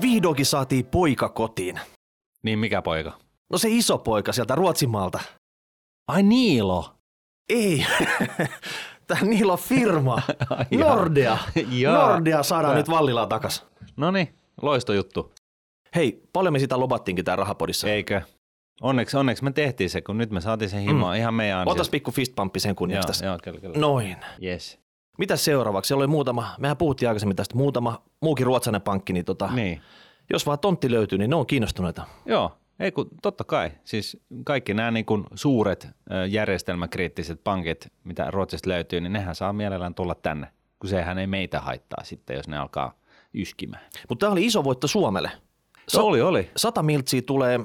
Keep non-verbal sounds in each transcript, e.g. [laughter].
vihdoinkin saatiin poika kotiin. Niin mikä poika? No se iso poika sieltä Ruotsimaalta. Ai Niilo. Ei, [laughs] tämä niillä on firma. Nordea. Nordea saadaan nyt Vallilaan takas. No niin, loistojuttu. Hei, paljon me sitä lobattiinkin tää rahapodissa. Eikö? Onneksi, onneksi me tehtiin se, kun nyt me saatiin sen himaan mm. ihan meidän ansiosta. Otas pikku fistpampi sen kunniaksi tässä. joo, kyllä, kyllä. Noin. Yes. Mitä seuraavaksi? Siellä oli muutama, mehän puhuttiin aikaisemmin tästä, muutama muukin ruotsalainen pankki, niin, tota, Niin. jos vaan tontti löytyy, niin ne on kiinnostuneita. Joo, ei kun totta kai. Siis kaikki nämä niin kuin suuret järjestelmäkriittiset pankit, mitä Ruotsista löytyy, niin nehän saa mielellään tulla tänne, kun sehän ei meitä haittaa sitten, jos ne alkaa yskimään. Mutta tämä oli iso voitto Suomelle. Se oli, oli. 100 miltsiä tulee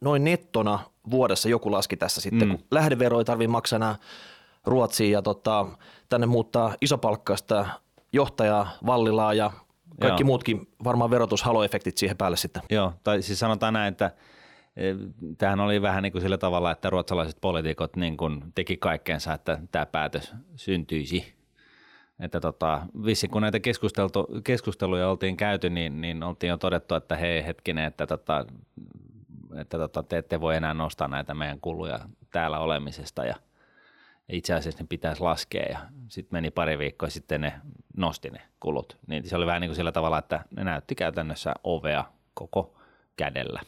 noin nettona vuodessa, joku laski tässä sitten, mm. kun lähdevero ei tarvitse maksaa enää Ruotsiin ja tota, tänne muuttaa isopalkkaista johtajaa Vallilaa ja kaikki Joo. muutkin varmaan verotushaloefektit siihen päälle sitten. Joo, tai siis sanotaan näin, että e, tämähän oli vähän niin kuin sillä tavalla, että ruotsalaiset poliitikot niin kuin teki kaikkeensa, että tämä päätös syntyisi. Että tota, vissi kun näitä keskusteluja oltiin käyty, niin, niin oltiin jo todettu, että hei hetkinen, että, tota, että tota, te ette voi enää nostaa näitä meidän kuluja täällä olemisesta ja itse asiassa ne pitäisi laskea ja sitten meni pari viikkoa sitten ne nosti ne kulut. Niin se oli vähän niin kuin sillä tavalla, että ne näytti käytännössä ovea koko kädellä.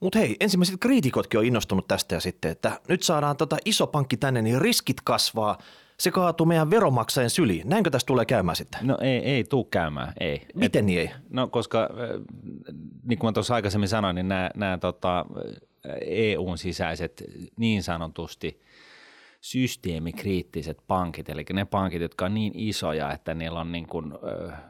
Mutta hei, ensimmäiset kriitikotkin on innostunut tästä ja sitten, että nyt saadaan tota iso pankki tänne, niin riskit kasvaa. Se kaatuu meidän veronmaksajien syliin. Näinkö tästä tulee käymään sitten? No ei, ei tuu käymään, ei. Miten niin ei? No koska, äh, niin kuin mä tuossa aikaisemmin sanoin, niin nämä, nämä tota, EUn sisäiset niin sanotusti systeemikriittiset pankit, eli ne pankit, jotka on niin isoja, että niillä on niin kuin,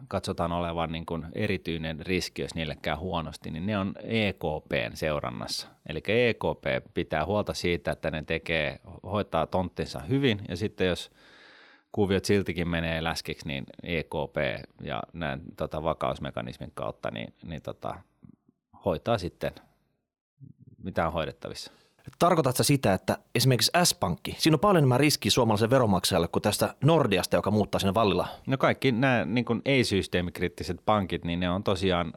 katsotaan olevan niin kuin erityinen riski, jos niille käy huonosti, niin ne on EKPn seurannassa. Eli EKP pitää huolta siitä, että ne tekee, hoitaa tonttinsa hyvin, ja sitten jos kuviot siltikin menee läskiksi, niin EKP ja näin tota, vakausmekanismin kautta niin, niin tota, hoitaa sitten, mitä on hoidettavissa. Tarkoitatko sitä, että esimerkiksi S-pankki, siinä on paljon enemmän riskiä suomalaisen veronmaksajalle kuin tästä Nordiasta, joka muuttaa sinne Vallilaan? No kaikki nämä niin kuin ei-systeemikriittiset pankit, niin ne on tosiaan,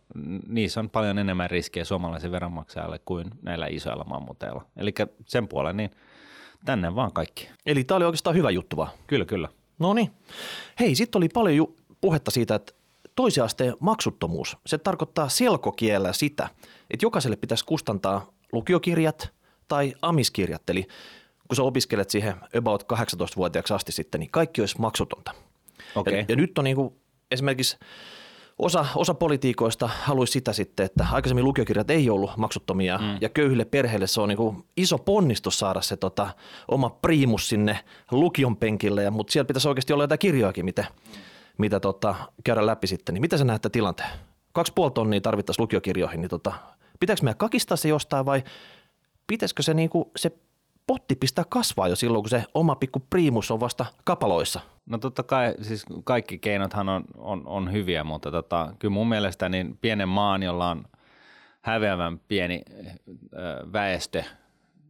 niissä on paljon enemmän riskejä suomalaisen veronmaksajalle kuin näillä isoilla mammuteilla. Eli sen puolen, niin tänne vaan kaikki. Eli tämä oli oikeastaan hyvä juttu vaan. Kyllä, kyllä. No niin. Hei, sitten oli paljon ju- puhetta siitä, että toisen asteen maksuttomuus, se tarkoittaa selkokielellä sitä, että jokaiselle pitäisi kustantaa lukiokirjat tai amiskirjat, eli kun sä opiskelet siihen about 18-vuotiaaksi asti sitten, niin kaikki olisi maksutonta. Okei. Ja, ja nyt on niin kuin esimerkiksi osa, osa politiikoista haluaisi sitä sitten, että aikaisemmin lukiokirjat ei ollut maksuttomia mm. ja köyhille perheille se on niin kuin iso ponnistus saada se tota, oma priimus sinne lukion penkille, ja, mutta siellä pitäisi oikeasti olla jotain kirjoakin, mitä, mitä tota, käydä läpi sitten. Niin mitä sä näette tilanteen? Kaksi puoli tonnia tarvittaisiin lukiokirjoihin, niin tota, pitääkö meidän kakistaa se jostain vai pitäisikö se, niin kuin, se potti pistää kasvaa jo silloin, kun se oma pikku priimus on vasta kapaloissa? No totta kai, siis kaikki keinothan on, on, on hyviä, mutta tota, kyllä mun mielestä niin pienen maan, jolla on häviävän pieni ö, väestö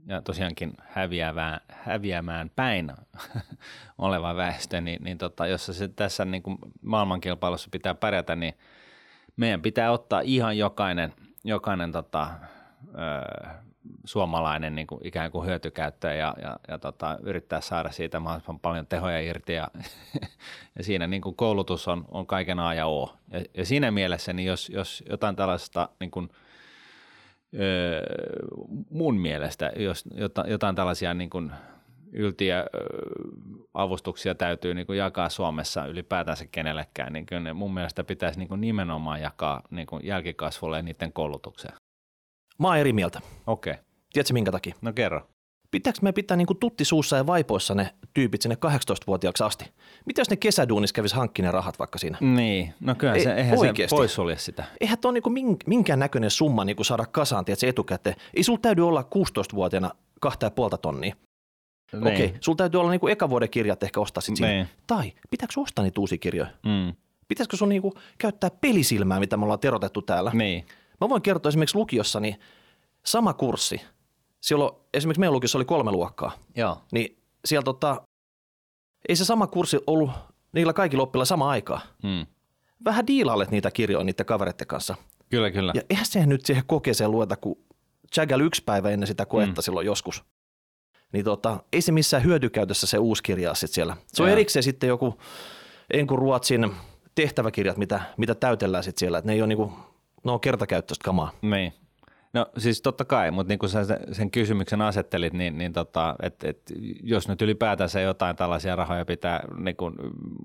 ja tosiaankin häviävään, häviämään päin [laughs] oleva väestö, niin, niin tota, jos se tässä niin kuin maailmankilpailussa pitää pärjätä, niin meidän pitää ottaa ihan jokainen, jokainen tota, ö, suomalainen niin kuin ikään kuin hyötykäyttöä ja, ja, ja tota, yrittää saada siitä mahdollisimman paljon tehoja irti ja, [laughs] ja siinä niin kuin koulutus on, on kaiken A ja O. Ja, ja siinä mielessä, niin jos, jos jotain tällaista niin kuin, öö, mun mielestä, jos jotain, tällaisia niin kuin yltiä avustuksia täytyy niin kuin jakaa Suomessa ylipäätänsä kenellekään, niin kyllä mun mielestä pitäisi niin kuin nimenomaan jakaa niin kuin jälkikasvulle ja niiden koulutukseen. Mä oon eri mieltä. Okei, okay. Tiedätkö minkä takia? no kerro. Pitääkö me pitää niin kuin tutti suussa ja vaipoissa ne tyypit sinne 18-vuotiaaksi asti? Mitä jos ne kesäduunis kävisi hankkimaan ne rahat vaikka siinä? Niin, no kyllä Ei, se, eihän oikeesti. se poissulje sitä. Eihän tuo niinku min- minkään näköinen summa niinku saada kasaan tiedätkö, etukäteen. Ei sulla täydy olla 16-vuotiaana kahta ja puolta tonnia. Niin. Okei, sulla täytyy olla niinku eka vuoden kirjat ehkä ostaa sit sinne. Niin. Tai pitääkö ostaa niitä uusia kirjoja? Mm. Pitäisikö sun niinku käyttää pelisilmää, mitä me ollaan terotettu täällä? Niin. Mä voin kertoa esimerkiksi lukiossa, niin sama kurssi. Silloin esimerkiksi meidän lukiossa oli kolme luokkaa. Joo. Niin siellä tota, ei se sama kurssi ollut niillä kaikilla oppilailla sama aikaa. Mm. Vähän diilailet niitä kirjoja niiden kavereiden kanssa. Kyllä, kyllä. Ja eihän se nyt siihen kokeeseen lueta, kun Jaggal yksi päivä ennen sitä koetta mm. silloin joskus. Niin tota, ei se missään hyötykäytössä se uusi kirja sitten siellä. Se on erikseen sitten joku Enku Ruotsin tehtäväkirjat, mitä, mitä täytellään sitten siellä. Et ne ei ole niinku, ne on kertakäyttöistä kamaa. Niin. No siis totta kai, mutta niin kuin sä se- sen kysymyksen asettelit, niin, niin tota, et, et, jos nyt ylipäätänsä jotain tällaisia rahoja pitää niin kuin,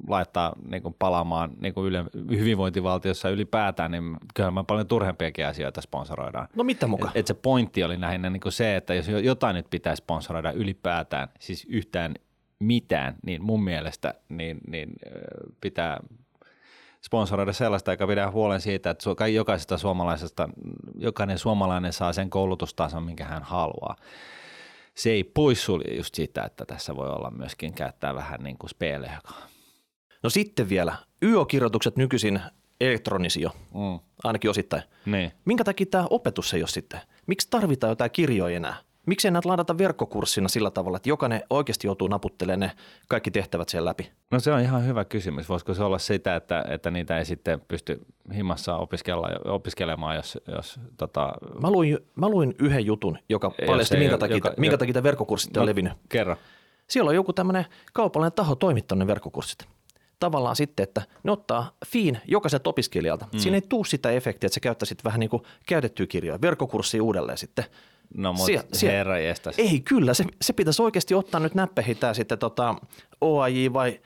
laittaa niin kuin palaamaan niin kuin yle, hyvinvointivaltiossa ylipäätään, niin kyllä me paljon turhempiakin asioita sponsoroidaan. No mitä muka? Et, et se pointti oli lähinnä niin kuin se, että jos jo- jotain nyt pitää sponsoroida ylipäätään, siis yhtään mitään, niin mun mielestä niin, niin pitää sponsoroida sellaista, joka pitää huolen siitä, että jokaisesta suomalaisesta, jokainen suomalainen saa sen koulutustason, minkä hän haluaa. Se ei poissulje just sitä, että tässä voi olla myöskin käyttää vähän niin kuin spelejä. No sitten vielä, YO-kirjoitukset nykyisin elektronisio, Mm. ainakin osittain. Niin. Minkä takia tämä opetus ei ole sitten? Miksi tarvitaan jotain kirjoja enää? Miksi ei näitä ladata verkkokurssina sillä tavalla, että jokainen oikeasti joutuu naputtelemaan ne kaikki tehtävät siellä läpi? No se on ihan hyvä kysymys. Voisiko se olla sitä, että, että niitä ei sitten pysty himassa opiskella, opiskelemaan, jos, jos tota, Mä luin, mä luin yhden jutun, joka paljasti, minkä takia, joka- minkä takia tämä verkkokurssit on No, levinnyt. kerro. Siellä on joku tämmöinen kaupallinen taho toimittanut ne verkkokurssit. Tavallaan sitten, että ne ottaa fiin jokaiselta opiskelijalta. Mm. Siinä ei tuu sitä efektiä, että sä käyttäisit vähän niin kuin käytettyä kirjoja, verkkokurssia uudelleen sitten. No mutta herra. Ei kyllä, se, se pitäisi oikeasti ottaa nyt näppehitää sitten tota OAJ vai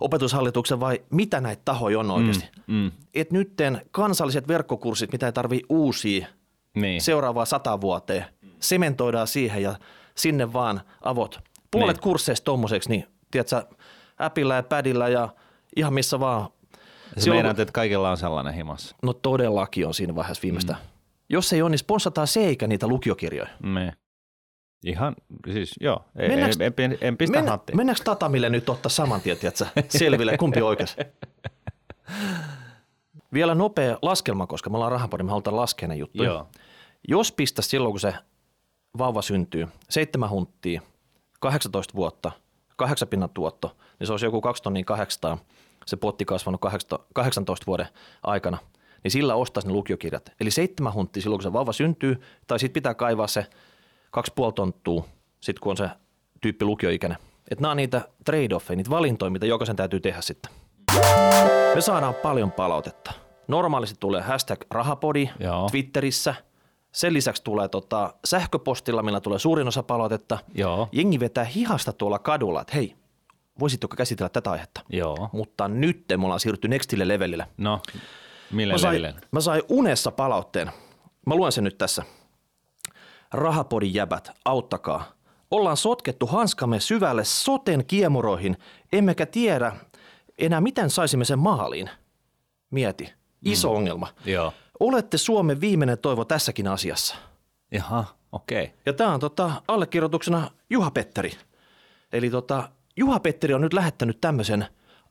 opetushallituksen vai mitä näitä tahoja on oikeasti. Mm, mm, Et nytten kansalliset verkkokurssit, mitä ei tarvii uusia niin. seuraavaa sata vuoteen, sementoidaan siihen ja sinne vaan avot. Puolet Niin. kursseista tommoseksi, niin tiedätkö, äpillä ja pädillä ja ihan missä vaan. Se meidän, että kaikilla on sellainen himassa. No todellakin on siinä vaiheessa viimeistä. Mm. Jos ei ole, niin sponssataan se eikä niitä lukiokirjoja. Me. Ihan, siis joo, ei, Mennäänkö- en, en, en pistä Mennä, hattiin. mennäänkö Tatamille nyt ottaa saman tien, tiedätkö, selville, kumpi on oikeassa? [laughs] Vielä nopea laskelma, koska me ollaan rahapodi, me halutaan laskea ne juttuja. Joo. Jos pistäisi silloin, kun se vauva syntyy, seitsemän hunttia, 18 vuotta, kahdeksan pinnan tuotto, niin se olisi joku 2 tonnia 800, se potti kasvanut 18 vuoden aikana, niin sillä ostaisi ne lukiokirjat. Eli seitsemän hunttia silloin, kun se vauva syntyy, tai sitten pitää kaivaa se 2,5 tonttua, sitten kun on se tyyppi lukioikäinen. Että nämä on niitä trade-offeja, niitä valintoja, mitä jokaisen täytyy tehdä sitten. Me saadaan paljon palautetta. Normaalisti tulee hashtag rahapodi Joo. Twitterissä. Sen lisäksi tulee tota, sähköpostilla, millä tulee suurin osa palautetta. Joo. Jengi vetää hihasta tuolla kadulla, että hei, voisitko käsitellä tätä aihetta? Joo. Mutta nyt me ollaan siirrytty nextille levelille. No, millä Mä sain, mä sain unessa palautteen. Mä luen sen nyt tässä. Rahapodin jäbät, auttakaa. Ollaan sotkettu hanskamme syvälle soten kiemuroihin, emmekä tiedä enää miten saisimme sen maaliin. Mieti, iso mm. ongelma. Joo. Olette Suomen viimeinen toivo tässäkin asiassa. Jaha, okei. Okay. Ja tämä on tota, allekirjoituksena Juha-Petteri. Eli tota, Juha-Petteri on nyt lähettänyt tämmöisen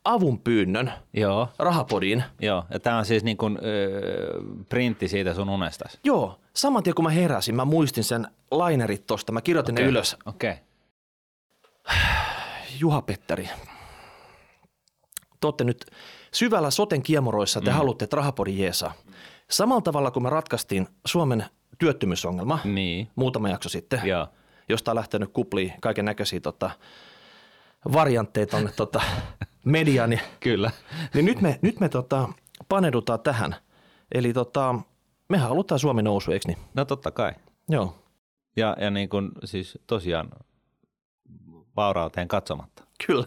avunpyynnön Joo. rahapodiin. Joo, ja tämä on siis niin kuin, öö, printti siitä sun unestasi. Joo, saman tien kun mä heräsin, mä muistin sen lainerit tosta. Mä kirjoitin okay. ne ylös. Okei. Okay. [sighs] Juha-Petteri, te olette nyt syvällä soten kiemuroissa, te mm. haluatte, että rahapodi jeesaa. Samalla tavalla kuin me ratkaistiin Suomen työttömyysongelma Niin. muutama jakso sitten, Joo. josta on lähtenyt kuplia kaiken näköisiä tota, variantteja tuonne tota, [laughs] mediaan, niin, Kyllä. niin nyt me, nyt me tota, paneudutaan tähän. Eli tota, me halutaan Suomi nousu, eikö niin? No totta kai. Joo. Ja, ja niin kuin siis tosiaan vaurauteen katsomatta. Kyllä.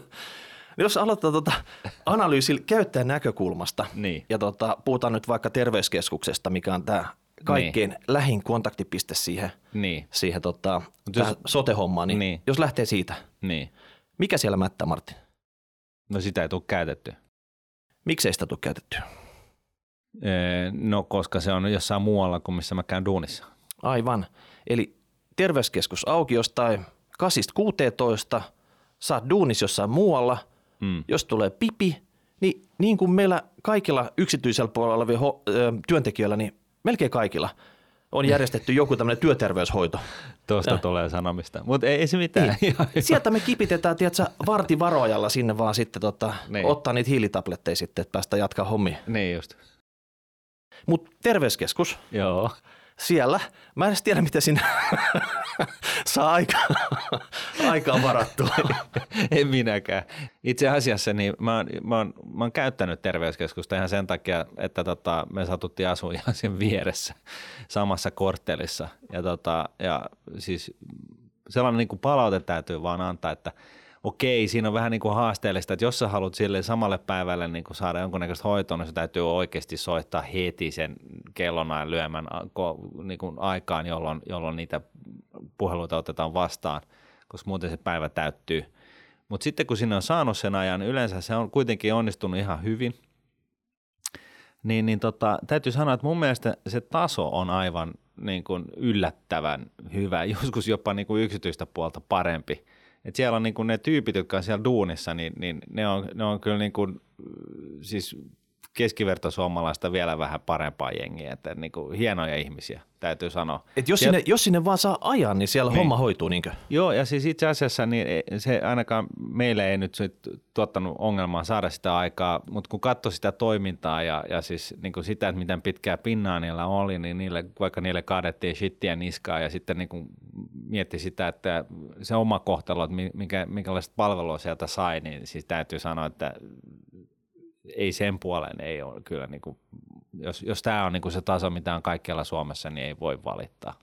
Jos aloitetaan tuota analyysin käyttäjän näkökulmasta Niin. ja tota, puhutaan nyt vaikka terveyskeskuksesta, mikä on tämä kaikkein niin. lähin kontaktipiste siihen, Niin, siihen tota, jos- sote-hommaan, niin, Niin. niin jos lähtee siitä, niin. mikä siellä mättää Martin? No sitä ei tule käytetty. Miksei sitä tule käytettyä? Ee, No koska se on jossain muualla kuin missä mä käyn duunissa. Aivan. Eli terveyskeskus auki jostain 8-16, saat duunis jossain muualla, Mm. jos tulee pipi, niin niin kuin meillä kaikilla yksityisellä puolella olevilla työntekijöillä, niin melkein kaikilla on järjestetty joku tämmöinen työterveyshoito. Tuosta Äh. tulee sanomista. Mutta ei, ei se mitään. Niin. Sieltä me kipitetään, tiedätkö, vartivaroajalla sinne vaan sitten tota, Niin. ottaa niitä hiilitabletteja sitten, että päästä jatkaa hommia. niin just. Mutta terveyskeskus, Joo. Siellä, mä en edes tiedä, miten sinne [laughs] saa aikaa, aikaa varattua. [laughs] en minäkään. Itse asiassa niin mä, oon, mä, oon, mä oon käyttänyt terveyskeskusta ihan sen takia, että tota, me satuttiin asua ihan [laughs] sen vieressä samassa korttelissa. Ja, tota, ja siis sellainen niin kuin palaute täytyy vaan antaa, että okei, siinä on vähän niin kuin haasteellista, että jos sä haluat sille samalle päivälle niin kuin saada jonkunnäköistä hoitoa, niin se täytyy oikeasti soittaa heti sen kellonajan lyömän niin kuin aikaan, jolloin, jolloin niitä puheluita otetaan vastaan, koska muuten se päivä täyttyy. Mutta sitten kun sinne on saanut sen ajan, niin yleensä se on kuitenkin onnistunut ihan hyvin. Niin, niin tota, täytyy sanoa, että mun mielestä se taso on aivan niin kuin yllättävän hyvä, [laughs] joskus jopa niin kuin yksityistä puolta parempi – et siellä on niin kuin ne tyypit, jotka on siellä duunissa, niin, niin ne, on, ne on kyllä niin kuin, siis keskivertosuomalaista vielä vähän parempaa jengiä, että niin kuin hienoja ihmisiä, täytyy sanoa. Et jos, sinne, jos sinne vaan saa ajan, niin siellä niin. homma hoituu, niinkö? Joo, ja siis itse asiassa niin se ainakaan meille ei nyt tuottanut ongelmaa saada sitä aikaa, mutta kun katsoi sitä toimintaa ja, ja siis niin kuin sitä, että miten pitkää pinnaa niillä oli, niin niille, vaikka niille kaadettiin shittiä niskaa ja sitten niin kuin mietti sitä, että se oma kohtalo, että minkä, minkälaista palvelua sieltä sai, niin siis täytyy sanoa, että ei sen puolen ei ole kyllä, niin kuin, jos, jos tämä on niin kuin se taso, mitä on kaikkialla Suomessa, niin ei voi valittaa.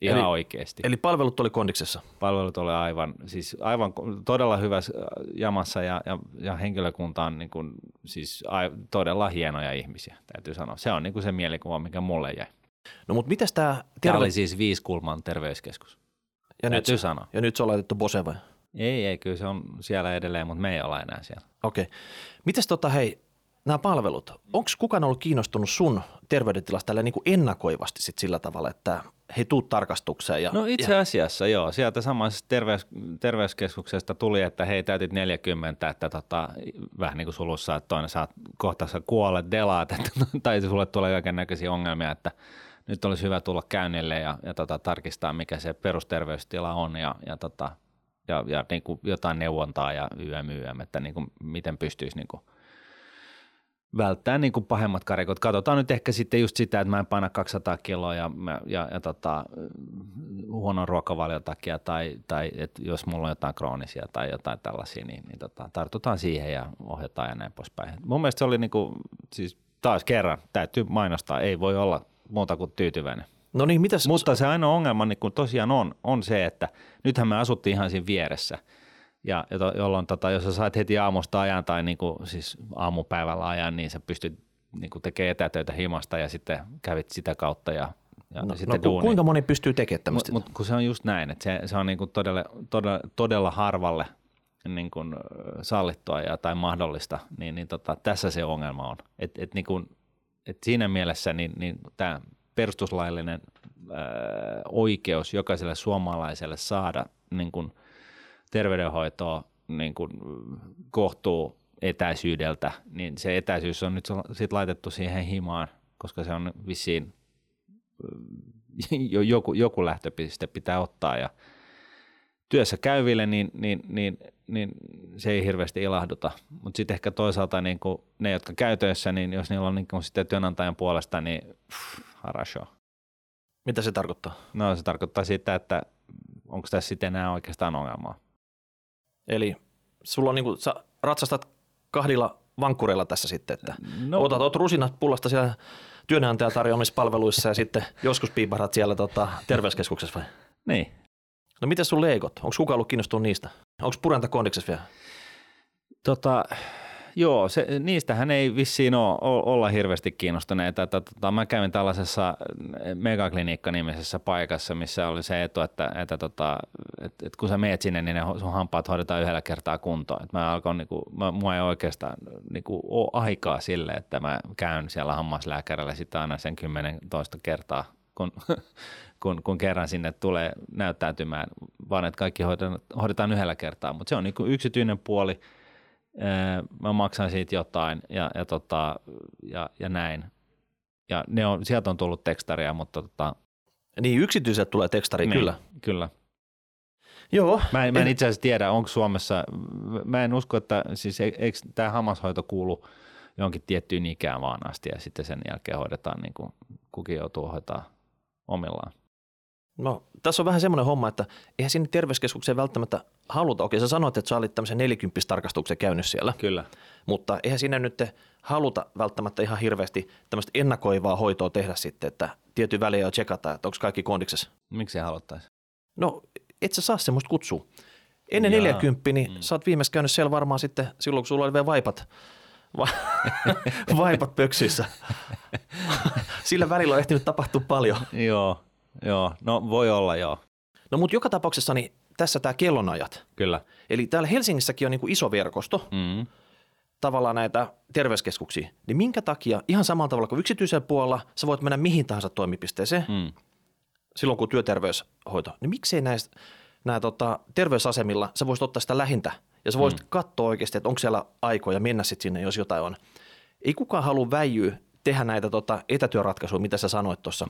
Ihan eli, oikeasti. Eli palvelut oli kondiksessa? Palvelut oli aivan, siis aivan todella hyvässä jamassa ja, ja, ja henkilökunta on niin kuin, siis a, todella hienoja ihmisiä, täytyy sanoa. Se on niin kuin se mielikuva, mikä mulle jäi. No mutta mitäs tämä... Terve... Tämä oli siis Viiskulman terveyskeskus. Ja täytyy nyt, sanoa. Ja nyt se on laitettu Bose vai? Ei, ei, kyllä se on siellä edelleen, mutta me ei olla enää siellä. Okei. Okay. Mites tota, hei, nämä palvelut, onko kukaan ollut kiinnostunut sun terveydentilasta niin kuin ennakoivasti sit sillä tavalla, että he tuu tarkastukseen? Ja, no itse asiassa ja... joo, sieltä samasta terveys, terveyskeskuksesta tuli, että hei täytit 40, että tota, vähän niin kuin sulussa, että toinen saat kohta sä kuolet, delaat, että, tai sulle tulee kaiken näköisiä ongelmia, että nyt olisi hyvä tulla käynnille ja, ja tota, tarkistaa, mikä se perusterveystila on ja, ja tota, ja, ja niin kuin jotain neuvontaa ja YM, YM että niin kuin miten pystyisi niin kuin välttää niin kuin pahemmat karikot. Katsotaan nyt ehkä sitten just sitä, että mä en paina 200 kiloa ja, ja, ja tota, huonon ruokavalion takia tai, tai että jos mulla on jotain kroonisia tai jotain tällaisia, niin, niin tota, tartutaan siihen ja ohjataan ja näin poispäin. Mun mielestä se oli niin kuin, siis taas kerran, täytyy mainostaa, ei voi olla muuta kuin tyytyväinen. No niin, mitäs? Mutta se ainoa ongelma niin kun tosiaan on, on se, että nythän me asuttiin ihan siinä vieressä. Ja, jolloin tota, jos sä saat heti aamusta ajan tai niin kuin, siis aamupäivällä ajan, niin sä pystyt niin kuin tekemään etätöitä himasta ja sitten kävit sitä kautta ja, ja no, sitten no, Kuinka moni pystyy tekemään tämmöistä? Mutta mut, kun se on just näin, että se, se on niin kuin todella, todella, todella harvalle niin kuin sallittua ja, tai mahdollista, niin, niin tota, tässä se ongelma on. Et, et niin kuin, et siinä mielessä niin, niin tämä perustuslaillinen äh, oikeus jokaiselle suomalaiselle saada niin kuin terveydenhoitoa niin kuin kohtuu etäisyydeltä, niin se etäisyys on nyt sit laitettu siihen himaan, koska se on vissiin joku, joku lähtöpiste pitää ottaa ja työssä käyville, niin, niin, niin, niin se ei hirveästi ilahduta. Mutta sitten ehkä toisaalta niin ne, jotka käy töissä, niin jos niillä on niin sitten työnantajan puolesta, niin pff, harasho. Mitä se tarkoittaa? No se tarkoittaa sitä, että onko tässä sitten enää oikeastaan ongelmaa. Eli sulla on niin kuin, sä ratsastat kahdilla vankkureilla tässä sitten, että no. otat, otat rusinat pullasta siellä työnantajan tarjoamispalveluissa ja sitten joskus piiparat siellä tota, terveyskeskuksessa vai? Niin. No miten sun leikot? Onko kukaan ollut kiinnostunut niistä? Onko purenta kondiksessa vielä? Tota, Joo, se, niistähän ei vissiin ole, olla hirveästi kiinnostuneita. Tota, mä kävin tällaisessa megaklinikka-nimisessä paikassa, missä oli se etu, että, että, tota, että, että kun sä meet sinne, niin ne sun hampaat hoidetaan yhdellä kertaa kuntoon. Että mä alkoin, niinku, mä, mua ei oikeastaan niinku, ole aikaa sille, että mä käyn siellä hammaslääkärillä sitä aina sen 10-toista kertaa, kun, [laughs] kun, kun kerran sinne tulee näyttäytymään, vaan että kaikki hoidetaan, hoidetaan yhdellä kertaa. Mutta se on niinku yksityinen puoli – mä maksan siitä jotain ja, ja, tota, ja, ja näin. Ja ne on, sieltä on tullut tekstaria, mutta tota, Niin, yksityiset tulee tekstari, niin, kyllä. Kyllä. Joo. Mä en, mä en itse asiassa tiedä, onko Suomessa, mä en usko, että siis eikö tämä hammashoito kuulu johonkin tiettyyn ikään vaan asti ja sitten sen jälkeen hoidetaan niin kuin kukin joutuu hoitaa omillaan. No, tässä on vähän semmoinen homma, että eihän sinne terveyskeskukseen välttämättä haluta. Okei, sä sanoit, että sä olit tämmöisen 40 tarkastuksen käynyt siellä. Kyllä. Mutta eihän sinne nyt haluta välttämättä ihan hirveästi tämmöistä ennakoivaa hoitoa tehdä sitten, että tietty väliä jo tsekata, että onko kaikki kondiksessa. Miksi haluttaisi? No, et sä saa semmoista kutsua. Ennen Jaa. 40, niin mm. sä oot viimeksi käynyt siellä varmaan sitten silloin, kun sulla oli vielä vaipat, va- [laughs] vaipat pöksissä. Sillä välillä on ehtinyt tapahtua paljon. Joo, joo. No voi olla joo. No mutta joka tapauksessa niin tässä tämä kellonajat. Kyllä. Eli täällä Helsingissäkin on niin kuin iso verkosto. Mm tavallaan näitä terveyskeskuksia, niin minkä takia ihan samalla tavalla kuin yksityisellä puolella sä voit mennä mihin tahansa toimipisteeseen mm. silloin kun työterveyshoito, niin miksei näistä nämä tota, terveysasemilla sä voisit ottaa sitä lähintä ja sä voisit mm. katsoa oikeasti, että onko siellä aikoja mennä sitten sinne, jos jotain on. Ei kukaan halua väijyä tehdä näitä tota, etätyöratkaisuja, mitä sä sanoit tuossa.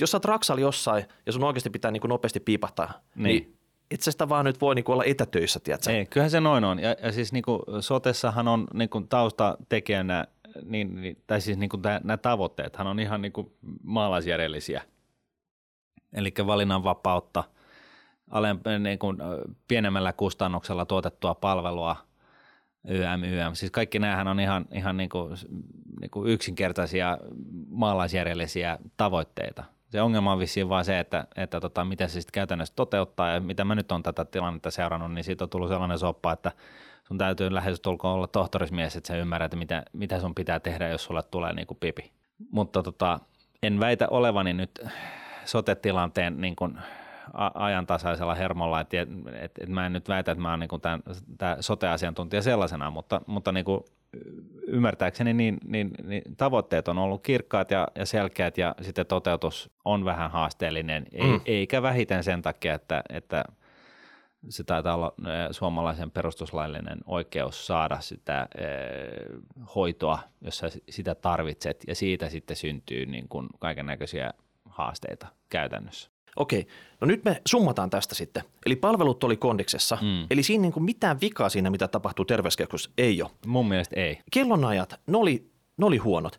Jos sä oot raksali jossain ja sun oikeasti pitää niin kuin nopeasti piipahtaa, niin, niin itse sitä vaan nyt voi niinku olla etätöissä, tiedätkö? Ei, kyllähän se noin on. Ja, ja siis niinku sotessahan on niinku taustatekijänä, niin, niin, tai siis niinku nämä tavoitteethan on ihan niinku maalaisjärjellisiä. Eli valinnanvapautta, alempi, niinku, pienemmällä kustannuksella tuotettua palvelua, YM, YM. Siis kaikki näähän on ihan, ihan niinku, niinku yksinkertaisia maalaisjärjellisiä tavoitteita – se ongelma on vissiin vaan se, että, että tota, miten se sitten käytännössä toteuttaa ja mitä mä nyt on tätä tilannetta seurannut, niin siitä on tullut sellainen soppa, että sun täytyy lähes tulkoon olla tohtorismies, että sä ymmärrät, mitä, mitä sun pitää tehdä, jos sulle tulee niin kuin pipi. Mutta tota, en väitä olevani nyt sote-tilanteen niin kuin ajantasaisella hermolla, että et, et, et mä en nyt väitä, että mä oon niin tämä sote-asiantuntija sellaisena, mutta, mutta niin kuin ymmärtääkseni niin, niin, niin tavoitteet on ollut kirkkaat ja, ja selkeät ja sitten toteutus on vähän haasteellinen, mm. eikä vähiten sen takia, että, että se taitaa olla suomalaisen perustuslaillinen oikeus saada sitä hoitoa, jos sitä tarvitset ja siitä sitten syntyy niin kuin kaiken näköisiä haasteita käytännössä. Okei, no nyt me summataan tästä sitten. Eli palvelut oli kondiksessa, mm. eli siinä niin kuin mitään vikaa siinä, mitä tapahtuu terveyskeskus, ei ole. Mun mielestä ei. Kellonajat, ne oli, ne oli huonot.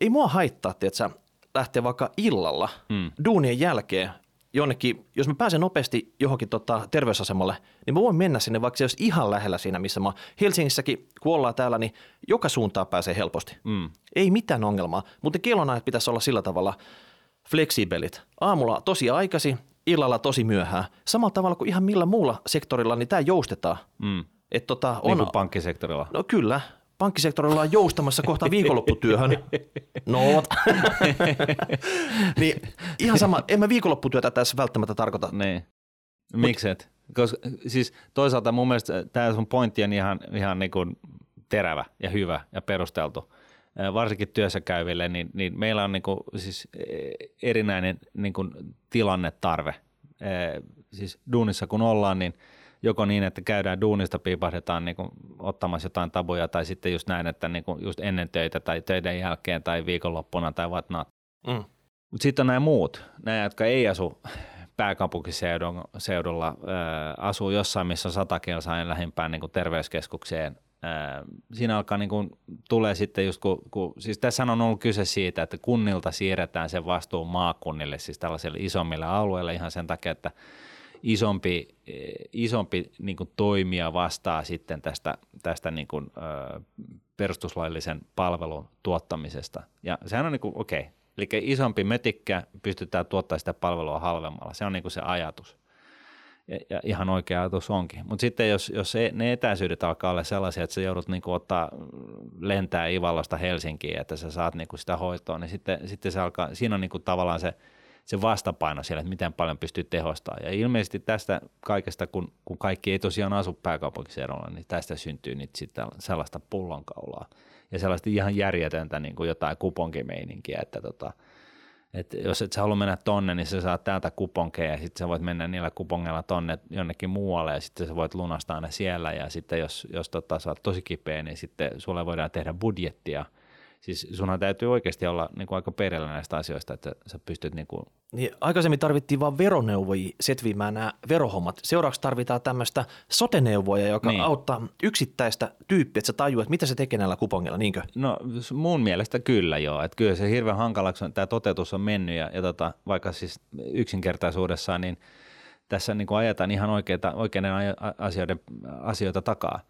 Ei mua haittaa, että lähtee vaikka illalla mm. duunien jälkeen jonnekin, jos mä pääsen nopeasti johonkin tota, terveysasemalle, niin mä voin mennä sinne, vaikka se olisi ihan lähellä siinä, missä mä Helsingissäkin, kun ollaan täällä, niin joka suuntaan pääsee helposti. Mm. Ei mitään ongelmaa, mutta kellonajat pitäisi olla sillä tavalla – fleksibelit. Aamulla tosi aikasi, illalla tosi myöhään. Samalla tavalla kuin ihan millä muulla sektorilla, niin tämä joustetaan. Mm. Et tota, on, niin kuin pankkisektorilla. No kyllä. Pankkisektorilla on joustamassa kohta viikonlopputyöhön. No, [laughs] niin ihan sama, en mä viikonlopputyötä tässä välttämättä tarkoita. Niin. Mikset? Koska, siis toisaalta mun mielestä tämä sun pointti on ihan, ihan niin kuin terävä ja hyvä ja perusteltu varsinkin työssä käyville, niin, niin meillä on niin kuin, siis erinäinen niin kuin tilannetarve. Siis duunissa kun ollaan, niin joko niin, että käydään duunista, piipahdetaan niin kuin ottamassa jotain tabuja, tai sitten just näin, että niin kuin just ennen töitä tai töiden jälkeen tai viikonloppuna tai whatnot. Mm. Mutta sitten on nämä muut, nämä, jotka ei asu pääkaupunkiseudulla, asuu jossain, missä on sata kilsaa lähimpään niin kuin terveyskeskukseen siinä alkaa niin kuin, tulee sitten just kun, kun, siis tässä on ollut kyse siitä, että kunnilta siirretään sen vastuun maakunnille, siis tällaiselle isommille alueille ihan sen takia, että isompi, isompi niin kuin toimija vastaa sitten tästä, tästä niin kuin, ö, perustuslaillisen palvelun tuottamisesta. Ja sehän on niin kuin, okei, okay. eli isompi mötikkä pystytään tuottamaan sitä palvelua halvemmalla, se on niin kuin se ajatus ja, ja ihan oikea ajatus onkin. Mutta sitten jos, jos ne etäisyydet alkaa olla sellaisia, että sä joudut niinku ottaa lentää Ivallasta Helsinkiin, että sä saat niinku sitä hoitoa, niin sitten, sitten se alkaa, siinä on niinku tavallaan se, se vastapaino siellä, että miten paljon pystyy tehostamaan. Ja ilmeisesti tästä kaikesta, kun, kun kaikki ei tosiaan asu pääkaupunkiseudulla, niin tästä syntyy nyt sitten sellaista pullonkaulaa ja sellaista ihan järjetöntä niin kuin jotain kuponkimeininkiä, että tota, et jos et sä halua mennä tonne, niin sä saat täältä kuponkeja ja sitten sä voit mennä niillä kupongeilla tonne jonnekin muualle ja sitten sä voit lunastaa ne siellä. Ja sitten jos, jos tota, sä oot tosi kipeä, niin sitten sulle voidaan tehdä budjettia siis sunhan täytyy oikeasti olla niin kuin aika perillä näistä asioista, että sä pystyt niin kuin... Niin, aikaisemmin tarvittiin vain veroneuvojia setvimään nämä verohommat. Seuraavaksi tarvitaan tämmöistä soteneuvoja, joka niin. auttaa yksittäistä tyyppiä, että sä tajuu, että mitä se tekee näillä kupongeilla, niinkö? No mun mielestä kyllä joo, että kyllä se hirveän hankalaksi tämä toteutus on mennyt ja, ja tota, vaikka siis yksinkertaisuudessaan, niin tässä niin kuin ajetaan ihan oikeita, oikeiden asioiden, asioita takaa.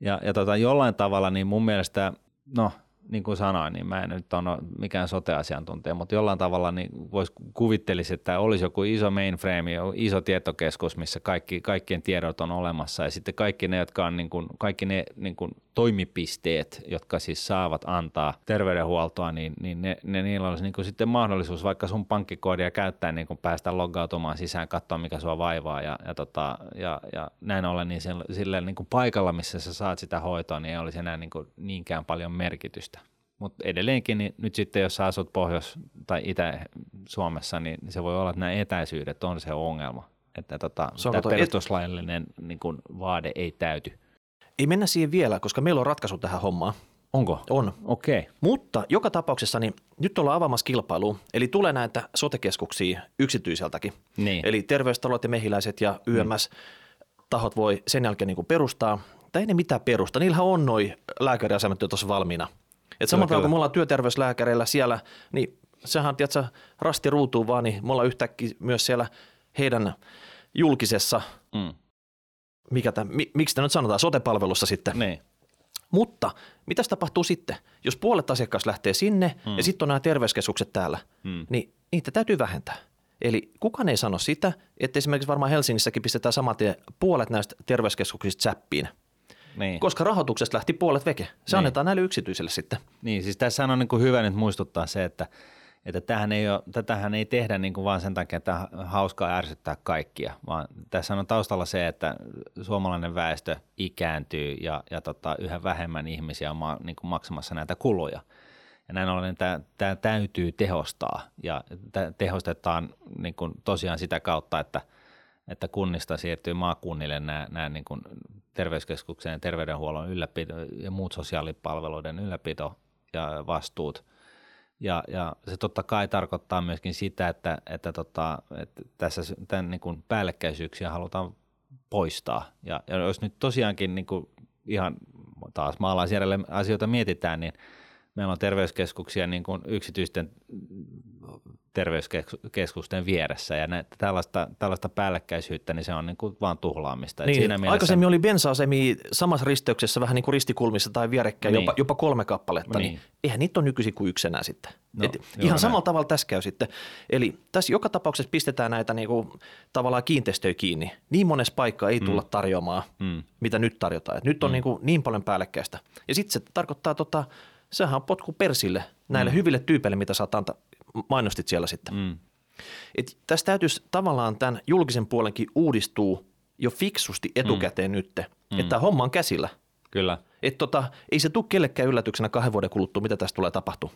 Ja, ja tota, jollain tavalla niin mun mielestä, no niin kuin sanoin, niin mä en nyt ole mikään sote-asiantuntija, mutta jollain tavalla niin voisi kuvittelisi, että olisi joku iso mainframe, iso tietokeskus, missä kaikki, kaikkien tiedot on olemassa ja sitten kaikki ne, jotka on niin kuin, kaikki ne niin kuin toimipisteet, jotka siis saavat antaa terveydenhuoltoa, niin, niin ne, ne, niillä olisi niin kuin sitten mahdollisuus vaikka sun pankkikoodia käyttää niin kuin päästä loggautumaan sisään, katsoa mikä sua vaivaa ja, ja, tota, ja, ja näin ollen niin sille, sille niin kuin paikalla, missä sä saat sitä hoitoa, niin ei olisi enää niin kuin niinkään paljon merkitystä. Mutta edelleenkin niin nyt sitten, jos sä asut Pohjois- tai Itä-Suomessa, niin se voi olla, että nämä etäisyydet on se ongelma. Että tota, tämä perustuslaillinen et... niin kun vaade ei täyty. Ei mennä siihen vielä, koska meillä on ratkaisu tähän hommaan. Onko? On. Okei. Okay. Mutta joka tapauksessa niin nyt ollaan avaamassa kilpailua, eli tulee näitä sotekeskuksia yksityiseltäkin. Niin. Eli terveystalot ja mehiläiset ja YMS-tahot voi sen jälkeen niin perustaa, tai ei ne mitään perusta, niillähän on noin lääkäriasemat jo tuossa valmiina – et samalla tavalla kun me ollaan työterveyslääkäreillä siellä, niin sehän tiedätkö, rasti ruutuu vaan, niin me ollaan yhtäkkiä myös siellä heidän julkisessa, mm. mikä tämän, mi, miksi tämä nyt sanotaan, sotepalvelussa sitten. Niin. Mutta mitä tapahtuu sitten, jos puolet asiakkaista lähtee sinne mm. ja sitten on nämä terveyskeskukset täällä, mm. niin niitä täytyy vähentää. Eli kukaan ei sano sitä, että esimerkiksi varmaan Helsingissäkin pistetään saman tien puolet näistä terveyskeskuksista säppiin – niin. koska rahoituksesta lähti puolet veke. Se niin. annetaan näille yksityisille sitten. Niin, siis tässä on niin kuin hyvä nyt muistuttaa se, että, että tähän ei ole, tätähän ei tehdä niin kuin vaan sen takia, että hauskaa ärsyttää kaikkia, vaan tässä on taustalla se, että suomalainen väestö ikääntyy ja, ja tota, yhä vähemmän ihmisiä on ma, niin kuin maksamassa näitä kuluja. Ja näin ollen tämä, tämä täytyy tehostaa ja tehostetaan niin kuin tosiaan sitä kautta, että – että kunnista siirtyy maakunnille nämä, nämä niin kuin terveyskeskuksen ja terveydenhuollon ylläpito ja muut sosiaalipalveluiden ylläpito ja vastuut. Ja, ja se totta kai tarkoittaa myöskin sitä, että, että, tota, että tässä tämän niin kuin päällekkäisyyksiä halutaan poistaa. Ja, ja jos nyt tosiaankin niin kuin ihan taas maalaisjärjelle asioita mietitään, niin meillä on terveyskeskuksia niin kuin yksityisten terveyskeskusten vieressä ja näitä, tällaista, tällaista päällekkäisyyttä, niin se on niin kuin vaan tuhlaamista. Niin, siinä mielessä... Aikaisemmin oli bensa-asemi samassa risteyksessä vähän niin kuin ristikulmissa tai vierekkäin, niin. jopa, jopa kolme kappaletta, niin. niin eihän niitä ole nykyisin kuin yksi enää sitten. No, Et ihan näin. samalla tavalla tässä käy sitten. Eli tässä joka tapauksessa pistetään näitä niin kuin, tavallaan kiinteistöjä kiinni. Niin monessa paikkaa ei tulla mm. tarjoamaan, mm. mitä nyt tarjotaan. Et nyt on mm. niin, kuin, niin paljon päällekkäistä. Ja sitten se tarkoittaa, tota, sehän on potku persille näille mm. hyville tyypeille, mitä saat antaa mainostit siellä sitten. Mm. Et tässä täytyisi tavallaan tämän julkisen puolenkin uudistuu jo fiksusti etukäteen mm. nyt, mm. että tämä homma on käsillä. Kyllä. Et tota, ei se tule kellekään yllätyksenä kahden vuoden kuluttua, mitä tästä tulee tapahtua.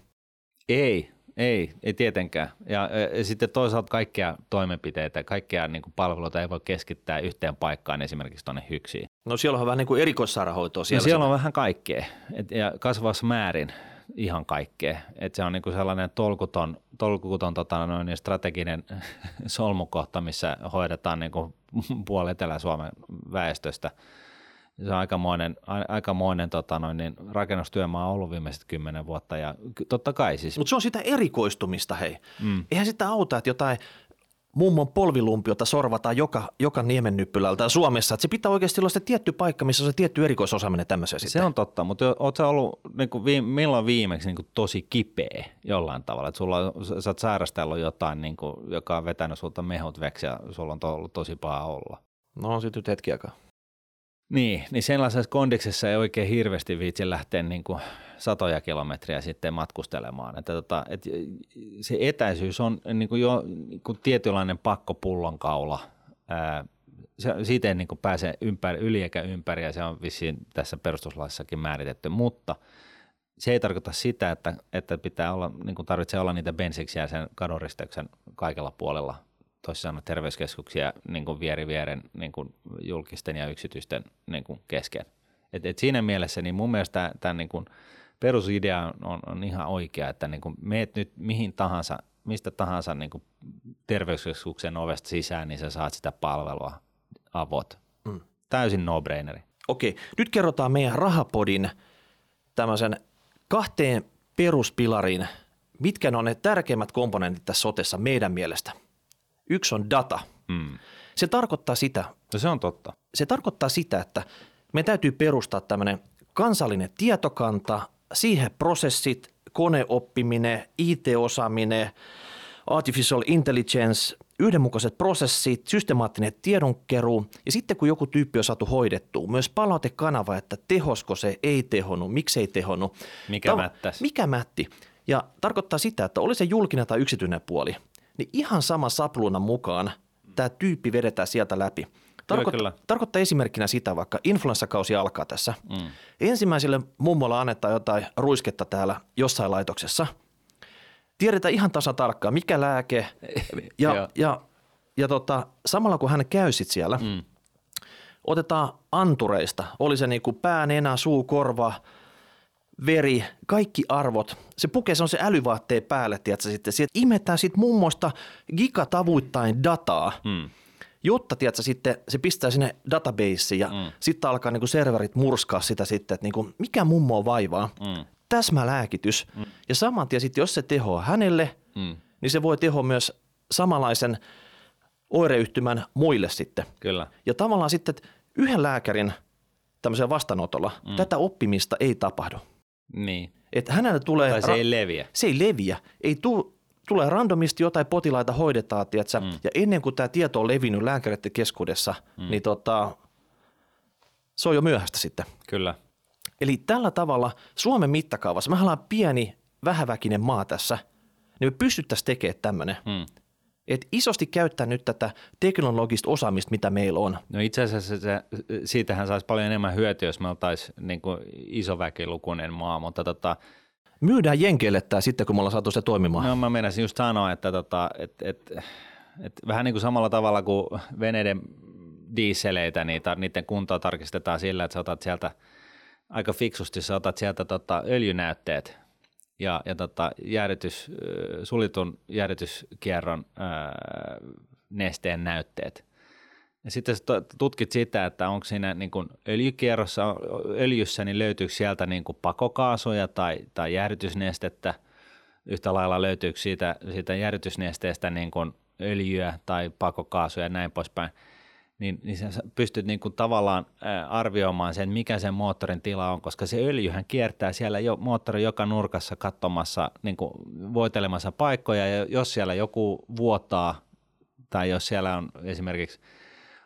Ei, ei, ei tietenkään. Ja, ja sitten toisaalta kaikkia toimenpiteitä, kaikkia niin kuin palveluita ei voi keskittää yhteen paikkaan esimerkiksi tuonne hyksiin. No siellä on vähän niin kuin erikoissairaanhoitoa siellä. No siellä on vähän kaikkea et, ja kasvavassa määrin ihan kaikkea. Et se on niinku sellainen tolkuton, tolkuton tota, noin, strateginen [laughs] solmukohta, missä hoidetaan niinku puoli Etelä-Suomen väestöstä. Se on aikamoinen, aikamoinen tota noin, niin rakennustyömaa ollut viimeiset kymmenen vuotta ja totta kai siis. Mutta se on sitä erikoistumista hei. Mm. Eihän sitä auta, että jotain mummon polvilumpiota sorvataan joka, joka niemennyppylältä Suomessa. Että se pitää oikeasti olla se tietty paikka, missä on se tietty erikoisosaaminen tämmöiseen Se on totta, mutta oot sä ollut niin kuin viime, milloin viimeksi niin kuin tosi kipeä jollain tavalla? Että sulla, sä oot sairastellut jotain, niin kuin, joka on vetänyt sulta mehut veksi ja sulla on ollut tosi paha olla. No on sitten hetki aikaa. Niin, niin sellaisessa kondiksessa ei oikein hirveästi viitsi lähteä niin kuin satoja kilometriä sitten matkustelemaan. Että tota, et se etäisyys on niin kuin jo niin kuin tietynlainen pakkopullonkaula. Siitä ei niin kuin pääse ympäri, yli eikä ympäri ja se on vissiin tässä perustuslaissakin määritetty, mutta se ei tarkoita sitä, että, että pitää olla, niin kuin tarvitsee olla niitä bensiksiä sen kadoristeyksen kaikella puolella toisin sanoen terveyskeskuksia niin kuin vieri vieren niin kuin julkisten ja yksityisten niin kuin kesken. Et, et siinä mielessä niin mun mielestä tämän niin kuin perusidea on, on ihan oikea, että niin kuin meet nyt mihin tahansa, mistä tahansa niin kuin terveyskeskuksen ovesta sisään, niin sä saat sitä palvelua avot. Mm. Täysin no-braineri. Okei, nyt kerrotaan meidän rahapodin tämmöisen kahteen peruspilariin, mitkä ne on ne tärkeimmät komponentit tässä sotessa meidän mielestä. Yksi on data. Mm. Se tarkoittaa sitä. No se on totta. Se tarkoittaa sitä, että me täytyy perustaa tämmöinen kansallinen tietokanta, siihen prosessit, koneoppiminen, IT-osaaminen, artificial intelligence, yhdenmukaiset prosessit, systemaattinen tiedonkeruu ja sitten kun joku tyyppi on saatu hoidettua, myös palautekanava, että tehosko se, ei tehonnut, miksi ei tehonnut. Mikä Tämä, mättäs? Mikä mätti? Ja tarkoittaa sitä, että oli se julkinen tai yksityinen puoli, niin ihan sama sapluunan mukaan tämä tyyppi vedetään sieltä läpi. Tarkoit- kyllä, kyllä. Tarkoittaa esimerkkinä sitä, vaikka influenssakausi alkaa tässä. Mm. Ensimmäiselle mummolla annetaan jotain ruisketta täällä jossain laitoksessa. Tiedetään ihan tasan tarkkaan, mikä lääke. [laughs] Ja, ja, ja, ja tota, samalla kun hän käy sit siellä, mm. otetaan antureista. Oli se niinku pää, nenä, suu, korva, veri, kaikki arvot. Se pukee se on se älyvaatteen päälle, tiedätkö, sitten. Sieltä imetään sitten mummosta gigatavuittain dataa. Mm jotta tiedätkö, sitten se pistää sinne databaseen ja mm. sitten alkaa niin kuin serverit murskaa sitä sitten, että niin kuin, mikä mummo vaivaa. Mm. Täsmälääkitys. Mm. Ja saman tien sitten, jos se tehoaa hänelle, mm. niin se voi tehoa myös samanlaisen oireyhtymän muille sitten. Kyllä. Ja tavallaan sitten, että yhden lääkärin tämmöisellä vastaanotolla mm. tätä oppimista ei tapahdu. Niin. Että hänellä tulee... Tai se ra- ei leviä. Se ei leviä. Ei tule tulee randomisti jotain potilaita hoidetaan, tiedätkö? Mm. ja ennen kuin tämä tieto on levinnyt lääkäreiden keskuudessa, mm. niin tota, se on jo myöhäistä sitten. Kyllä. Eli tällä tavalla Suomen mittakaavassa, me ollaan pieni, vähäväkinen maa tässä, niin me pystyttäisiin tekemään tämmöinen. Mm. Et isosti käyttää nyt tätä teknologista osaamista, mitä meillä on. No itse asiassa se, siitähän saisi paljon enemmän hyötyä, jos me oltaisiin niin isoväkilukuinen maa, mutta tota, myydään Jenkeille tämä sitten, kun me ollaan saatu se toimimaan. No mä menisin just sanoa, että tota, et, et, et vähän niin kuin samalla tavalla kuin veneiden diisseleitä, niin tar- niiden kuntoa tarkistetaan sillä, että sä otat sieltä aika fiksusti, sä otat sieltä tota öljynäytteet ja, ja tota jäädytys, sulitun jäädytyskierron ää, nesteen näytteet – ja sitten tutkit sitä, että onko siinä niin kuin öljykierrossa, öljyssä, niin löytyykö sieltä niin kuin pakokaasuja tai, tai jäähdytysnestettä. Yhtä lailla löytyykö siitä, siitä jäähdytysnesteestä niin kuin öljyä tai pakokaasuja ja näin poispäin. Niin, niin sä pystyt niin kuin tavallaan arvioimaan sen, mikä sen moottorin tila on, koska se öljyhän kiertää siellä jo moottorin joka nurkassa katsomassa, niin kuin voitelemassa paikkoja, ja jos siellä joku vuotaa, tai jos siellä on esimerkiksi –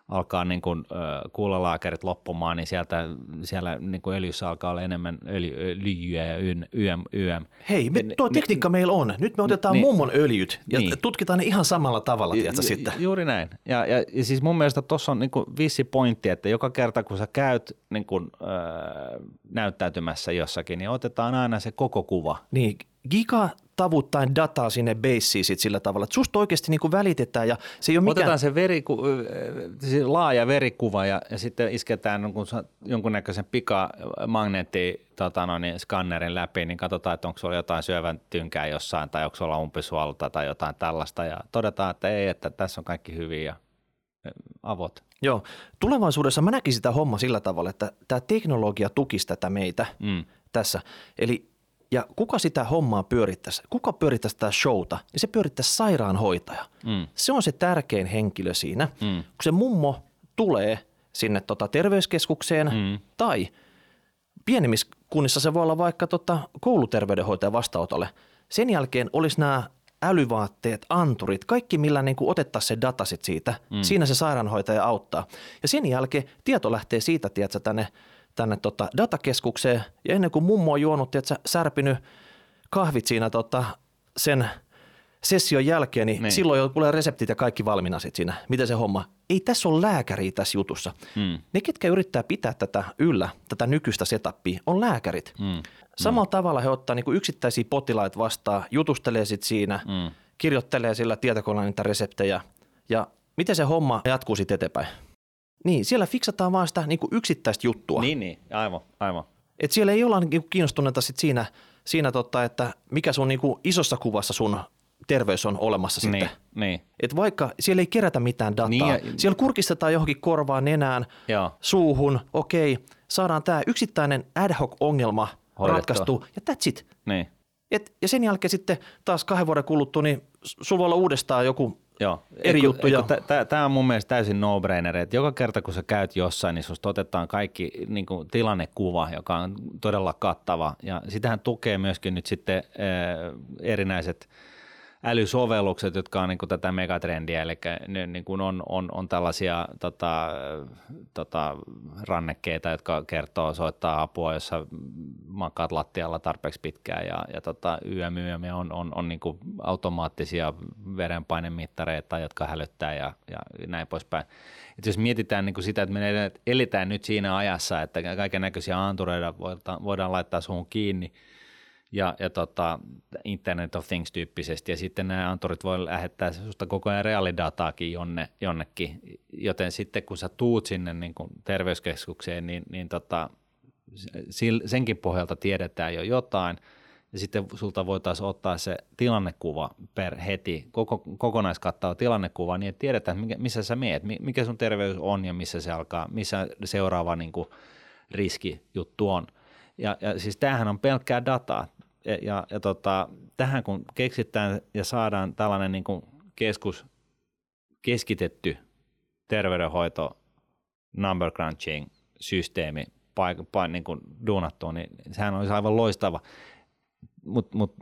alkaa niin kuin, äh, kuulalaakerit loppumaan, niin sieltä, siellä niin kuin öljyssä alkaa olla enemmän öljy, öljyä ja YM. YM. Hei, me, tuo tekniikka meillä on. Nyt me otetaan niin, mummon öljyt ja niin. tutkitaan ne ihan samalla tavalla, tiedätkö, sitten. Juuri näin. Ja, ja, ja siis mun mielestä tuossa on niin kuin vissi pointti, että joka kerta kun sä käyt niin kuin, äh, näyttäytymässä jossakin, niin otetaan aina se koko kuva. Niin, giga tavuttain dataa sinne baseen sit sillä tavalla, että susta oikeasti niin kuin välitetään ja se ei ole mikään... Otetaan se veriku, se laaja verikuva ja, ja sitten isketään jonkun, jonkunnäköisen pikamagneetti tota no, niin skannerin läpi, niin katsotaan, että onko sulla jotain syövän tynkää jossain tai onko sulla umpisuolta tai jotain tällaista ja todetaan, että ei, että tässä on kaikki hyvin ja avot. Joo, tulevaisuudessa mä näkisin sitä homma sillä tavalla, että tämä teknologia tukisi tätä meitä mm. tässä. Eli ja kuka sitä hommaa pyörittäisi? Kuka pyörittäisi tätä showta? Ja se pyörittäisi sairaanhoitaja. Mm. Se on se tärkein henkilö siinä. Mm. Kun se mummo tulee sinne tota terveyskeskukseen mm. tai pienemmissä kunnissa se voi olla vaikka tota kouluterveydenhoitajan vastaanotolle. Sen jälkeen olisi nämä älyvaatteet, anturit, kaikki millä niin otettaisiin se data sit siitä. Mm. Siinä se sairaanhoitaja auttaa. Ja sen jälkeen tieto lähtee siitä, tiedätkö, tänne – tänne tota datakeskukseen ja ennen kuin mummo on juonut, että särpinyt kahvit siinä tota, sen session jälkeen, niin, niin. silloin jo tulee reseptit ja kaikki valmiina sit siinä. Miten se homma? Ei tässä ole lääkäriä tässä jutussa. Hmm. Ne, ketkä yrittää pitää tätä yllä, tätä nykyistä setappia, on lääkärit. Hmm. Samalla hmm. tavalla he ottaa niin yksittäisiä potilaita vastaan, jutustelee sit siinä, hmm. kirjoittelee sillä tietokoneella niitä reseptejä ja miten se homma jatkuu sitten eteenpäin. Niin, siellä fiksataan vaan sitä niin kuin yksittäistä juttua. Niin, niin, aivan, aivan. Et siellä ei olla niinku kiinnostuneita sit siinä, siinä tota, että mikä sun niinku isossa kuvassa sun terveys on olemassa sitten. Niin, niin. Et vaikka siellä ei kerätä mitään dataa, Niin, niin, ja- siellä kurkistetaan johonkin korvaan, nenään, Joo. suuhun, okei, saadaan tämä yksittäinen ad hoc ongelma ratkaistu ja that's it. Niin. Et, ja sen jälkeen sitten taas kahden vuoden kuluttua, niin sulla voi olla uudestaan joku Joo. Eri Eikö- juttuja. Tämä on mun mielestä täysin no-brainer, että joka kerta kun sä käyt jossain, niin susta otetaan kaikki niin kuin tilannekuva, joka on todella kattava. Ja sitähän tukee myöskin nyt sitten äh, erinäiset älysovellukset, jotka on niin kuin tätä megatrendiä, eli ne niin kuin on, on, on tällaisia tota, tota, rannekkeita, jotka kertoo, soittaa apua, jossa makaat lattialla tarpeeksi pitkään ja, ja tota, YM, YM on, on, on niin kuin automaattisia verenpainemittareita, jotka hälyttää ja, ja näin poispäin. Et jos mietitään niin kuin sitä, että me eletään nyt siinä ajassa, että kaiken näköisiä antureita voidaan, voidaan laittaa suhun kiinni, ja, ja tota, Internet of Things tyyppisesti, ja sitten nämä anturit voi lähettää sinusta koko ajan reaalidataakin jonne, jonnekin, joten sitten kun sä tuut sinne niin kuin terveyskeskukseen, niin, niin tota, senkin pohjalta tiedetään jo jotain, ja sitten sulta voitaisiin ottaa se tilannekuva per heti, koko, kokonaiskattava tilannekuva, niin että tiedetään, missä sä meet, mi- mikä sun terveys on ja missä se alkaa, missä seuraava niin kuin, riskijuttu on. Ja, ja siis tämähän on pelkkää dataa. Ja, ja, ja tota, tähän kun keksitään ja saadaan tällainen niin kuin keskus, keskitetty terveydenhoito, number crunching systeemi paik- paik- niin kuin duunattua, niin sehän olisi aivan loistava. Mutta mut,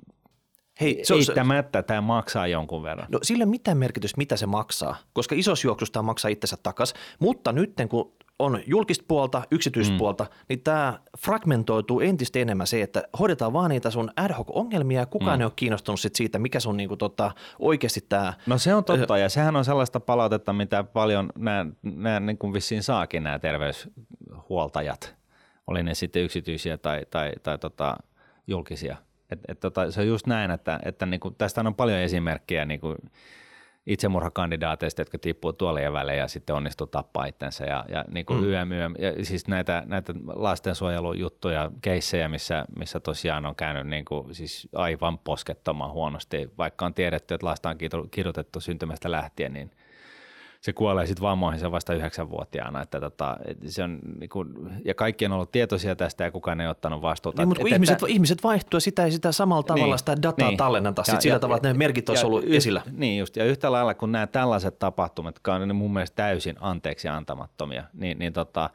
Hei, se, eittämättä tämä maksaa jonkun verran. No sillä ei ole mitään merkitystä, mitä se maksaa, koska isossa juoksussa tämä maksaa itsensä takas, mutta nyt kun on julkista puolta, yksityispuolta, mm. niin tämä fragmentoituu entistä enemmän se, että hoidetaan vaan niitä sun ad hoc ongelmia ja kukaan mm. ei ole kiinnostunut sit siitä, mikä sun niinku tota, oikeasti tämä No se on totta ja sehän on sellaista palautetta, mitä paljon nämä, niin kuin vissiin saakin nämä terveyshuoltajat, oli ne sitten yksityisiä tai, tai, tai tota, julkisia. Et, et tota, se on just näin, että, että niin kuin, tästä on paljon esimerkkejä niin kuin itsemurhakandidaateista, jotka tippuu tuolien välein ja sitten onnistuu tappaa itsensä ja, ja niin kuin mm. YM, ja siis näitä, näitä lastensuojelujuttuja, keissejä, missä, missä tosiaan on käynyt niin kuin, siis aivan poskettoman huonosti, vaikka on tiedetty, että lasta on kidu- kidutettu syntymästä lähtien, niin se kuolee sitten vammoihin vasta yhdeksänvuotiaana. Että tota, se on, niin kuin, ja kaikki on ollut tietoisia tästä ja kukaan ei ottanut vastuuta. Niin, mutta Et- ihmiset, että- ihmiset vaihtuu ja sitä ei sitä samalla tavalla Niin, sitä dataa niin. tallenneta sit Ja- sillä ja- tavalla, että ne merkit olisi ja ollut yht- esillä. Niin just, ja yhtä lailla kun nämä tällaiset tapahtumat, jotka on mun mielestä täysin anteeksi antamattomia, niin, niin tota,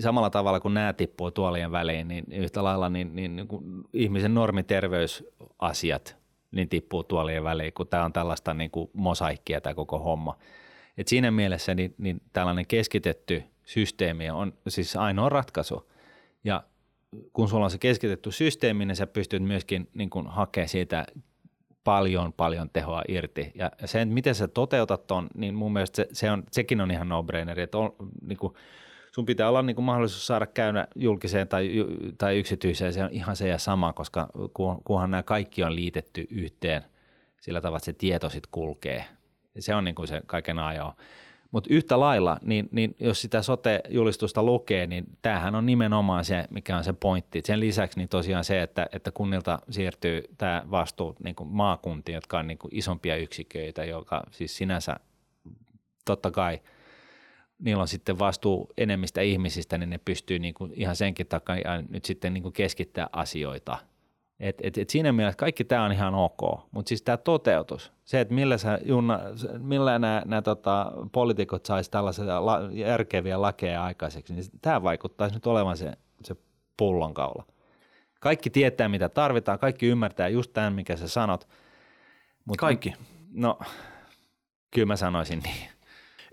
samalla tavalla kun nämä tippuu tuolien väliin, niin yhtä lailla niin, niin, niin kuin ihmisen normiterveysasiat niin tippuu tuolien väliin, kun tämä on tällaista niin kuin mosaikkia tämä koko homma. Et siinä mielessä niin, niin tällainen keskitetty systeemi on siis ainoa ratkaisu. Ja kun sulla on se keskitetty systeemi, niin sä pystyt myöskin niin kuin hakemaan siitä paljon, paljon tehoa irti. Ja sen, miten sä toteutat ton, niin mun mielestä se, se on, sekin on ihan no-braineri, että on, niin kuin, sun pitää olla niin kuin mahdollisuus saada käydä julkiseen tai, tai yksityiseen, se on ihan se ja sama, koska kun, kunhan nämä kaikki on liitetty yhteen sillä tavalla, että se tieto sitten kulkee. Se on niin kuin se kaiken ajo. Mutta yhtä lailla, niin, niin jos sitä sote-julistusta lukee, niin tämähän on nimenomaan se, mikä on se pointti. Sen lisäksi niin tosiaan se, että, että kunnilta siirtyy tämä vastuu niin kuin maakuntiin, jotka on niin kuin isompia yksiköitä, joka siis sinänsä totta kai niillä on sitten vastuu enemmistä ihmisistä, niin ne pystyy niin kuin ihan senkin takia nyt sitten niin kuin keskittää asioita. Et, et, et siinä mielessä kaikki tämä on ihan ok, mutta siis tämä toteutus, se, että millä, sä, Junna, millä nämä, nämä tota, poliitikot saisi tällaisia la, järkeviä lakeja aikaiseksi, niin tämä vaikuttaisi nyt olevan se, se pullonkaula. Kaikki tietää, mitä tarvitaan, kaikki ymmärtää just tämän, mikä sä sanot. Mut, Kaikki. No, kyllä mä sanoisin niin.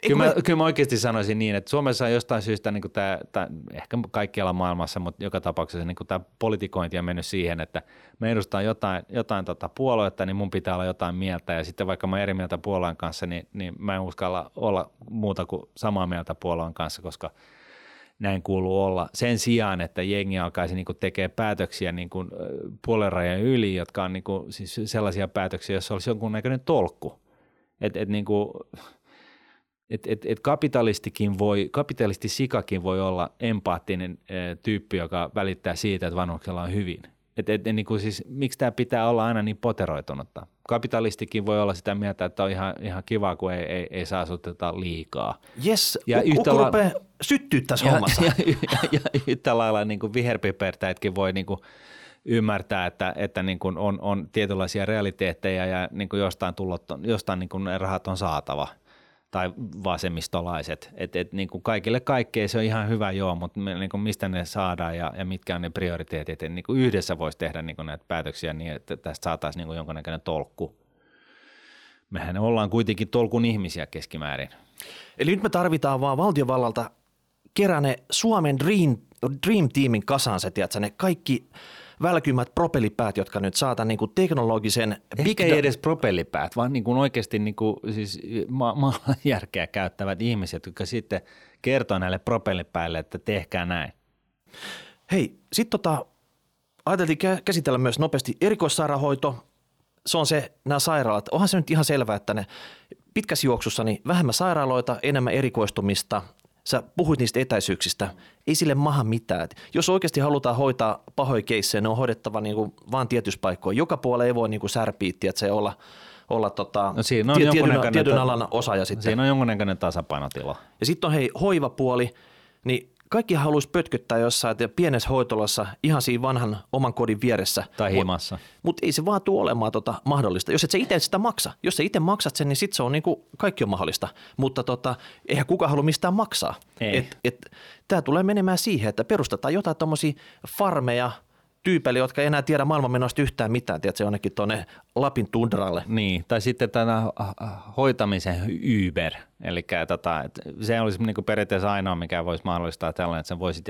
Kyllä mä, kyllä mä oikeasti sanoisin niin, että Suomessa on jostain syystä, niin tämä, tämä, ehkä kaikkialla maailmassa, mutta joka tapauksessa niin tämä politikointi on mennyt siihen, että me edustan jotain, jotain tota puoluetta, niin mun pitää olla jotain mieltä ja sitten vaikka mä eri mieltä puolueen kanssa, niin, niin mä en uskalla olla muuta kuin samaa mieltä puolueen kanssa, koska näin kuuluu olla. Sen sijaan, että jengi alkaisi niin tekemään päätöksiä niin kuin puolenrajan yli, jotka on niin kuin, siis sellaisia päätöksiä, joissa olisi jonkunnäköinen tolkku. Et, et niin kuin, et, et, et kapitalistikin voi, kapitalisti sikakin voi olla empaattinen e, tyyppi, joka välittää siitä, että vanhuksella on hyvin. Et, et, niin kuin siis, miksi tämä pitää olla aina niin poteroitunutta? Kapitalistikin voi olla sitä mieltä, että on ihan, ihan kiva, kun ei, ei, ei saa saasuteta liikaa. Jes, ja yhtä la- rupeaa syttyä tässä ja, hommassa. Ja, ja, ja, ja yhtä lailla niin kuin viherpipertäjätkin voi niin kuin ymmärtää, että, että niin kuin on, on tietynlaisia realiteetteja ja niin kuin jostain, tullot, jostain niin kuin rahat on saatava – tai vasemmistolaiset. Et, et, niin kuin kaikille kaikkea se on ihan hyvä joo, mutta me, niin kuin mistä ne saadaan ja, ja mitkä on ne prioriteetit. Et, niin kuin yhdessä voisi tehdä niin kuin näitä päätöksiä niin, että tästä saataisiin niin kuin jonkinnäköinen tolkku. Mehän ollaan kuitenkin tolkun ihmisiä keskimäärin. Eli nyt me tarvitaan vaan valtiovallalta kerää Suomen Dream, Dream Teamin kasaan se, tiedätkö, ne kaikki välkymät propellipäät, jotka nyt saatan niin kuin teknologisen... Ehkä ei edes propellipäät, vaan niin kuin oikeasti niin kuin, siis ma- ma- järkeä käyttävät ihmiset, jotka sitten kertoo näille propellipäille, että tehkää näin. Hei, sitten tota, ajateltiin käsitellä myös nopeasti erikoissairaanhoito. Se on se, nämä sairaalat. Onhan se nyt ihan selvää, että ne pitkässä juoksussa niin vähemmän sairaaloita, enemmän erikoistumista – sä puhuit niistä etäisyyksistä, ei sille maha mitään. Et jos oikeasti halutaan hoitaa pahoja keissejä, ne on hoidettava niinku vaan tietyissä paikkoja. Joka puolella ei voi niinku särpiä, että se olla, olla tota, no siinä on tietyn, tietyn alan osaaja sitten. Siinä on jonkunnäköinen tasapainotila. Ja sitten on hei hoivapuoli, niin kaikki haluaisi pötköttää jossain pienessä hoitolassa ihan siinä vanhan oman kodin vieressä. Tai himassa. Mutta mut ei se vaan tule olemaan tota mahdollista. Jos et sä itse sitä maksa. Jos sä itse maksat sen, niin sit se on niinku, kaikki on mahdollista. Mutta tota, eihän kukaan halua mistään maksaa. Et, et, Tämä tulee menemään siihen, että perustetaan jotain tuommoisia farmeja – tyypeille, jotka ei enää tiedä maailmanmenosta yhtään mitään, tiedätkö, jonnekin tuonne Lapin tundralle. Niin, tai sitten tämä hoitamisen Uber, eli tota, se olisi niin periaatteessa ainoa, mikä voisi mahdollistaa tällainen, että sen voisi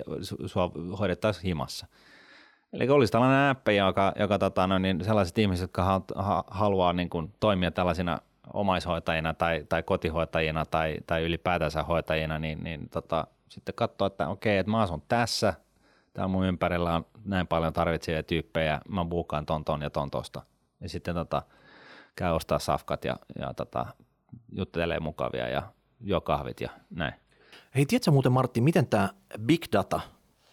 sua hoidettaisiin himassa. Eli olisi tällainen appi, joka, joka tota, no, niin sellaiset ihmiset, jotka ha, ha, haluaa niin kuin, toimia tällaisina omaishoitajina tai, tai kotihoitajina tai, tai ylipäätänsä hoitajina, niin, niin tota, sitten katsoa, että okei, että mä asun tässä – täällä mun ympärillä on näin paljon tarvitsevia tyyppejä, mä buukaan ton, ton ja ton tosta. Ja sitten tota, käy ostaa safkat ja, ja tota, juttelee mukavia ja juo kahvit ja näin. Hei, tiedätkö muuten Martti, miten tämä big data,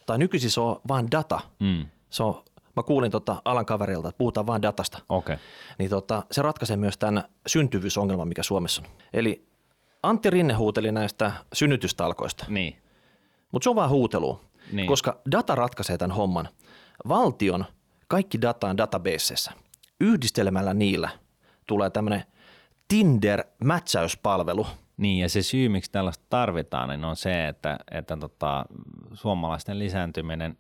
tai nykyisin se on vain data, mm. se on, mä kuulin tota alan kaverilta, että puhutaan vain datasta, okay. niin tota, se ratkaisee myös tämän syntyvyysongelman, mikä Suomessa on. Eli Antti Rinne huuteli näistä synnytystalkoista. Niin. Mutta se on vaan huutelu. Niin. Koska data ratkaisee tämän homman. Valtion kaikki data on databaseissa. Yhdistelemällä niillä tulee tämmöinen Tinder-mätsäyspalvelu. Niin ja se syy, miksi tällaista tarvitaan, niin on se, että, että tota, suomalaisten lisääntyminen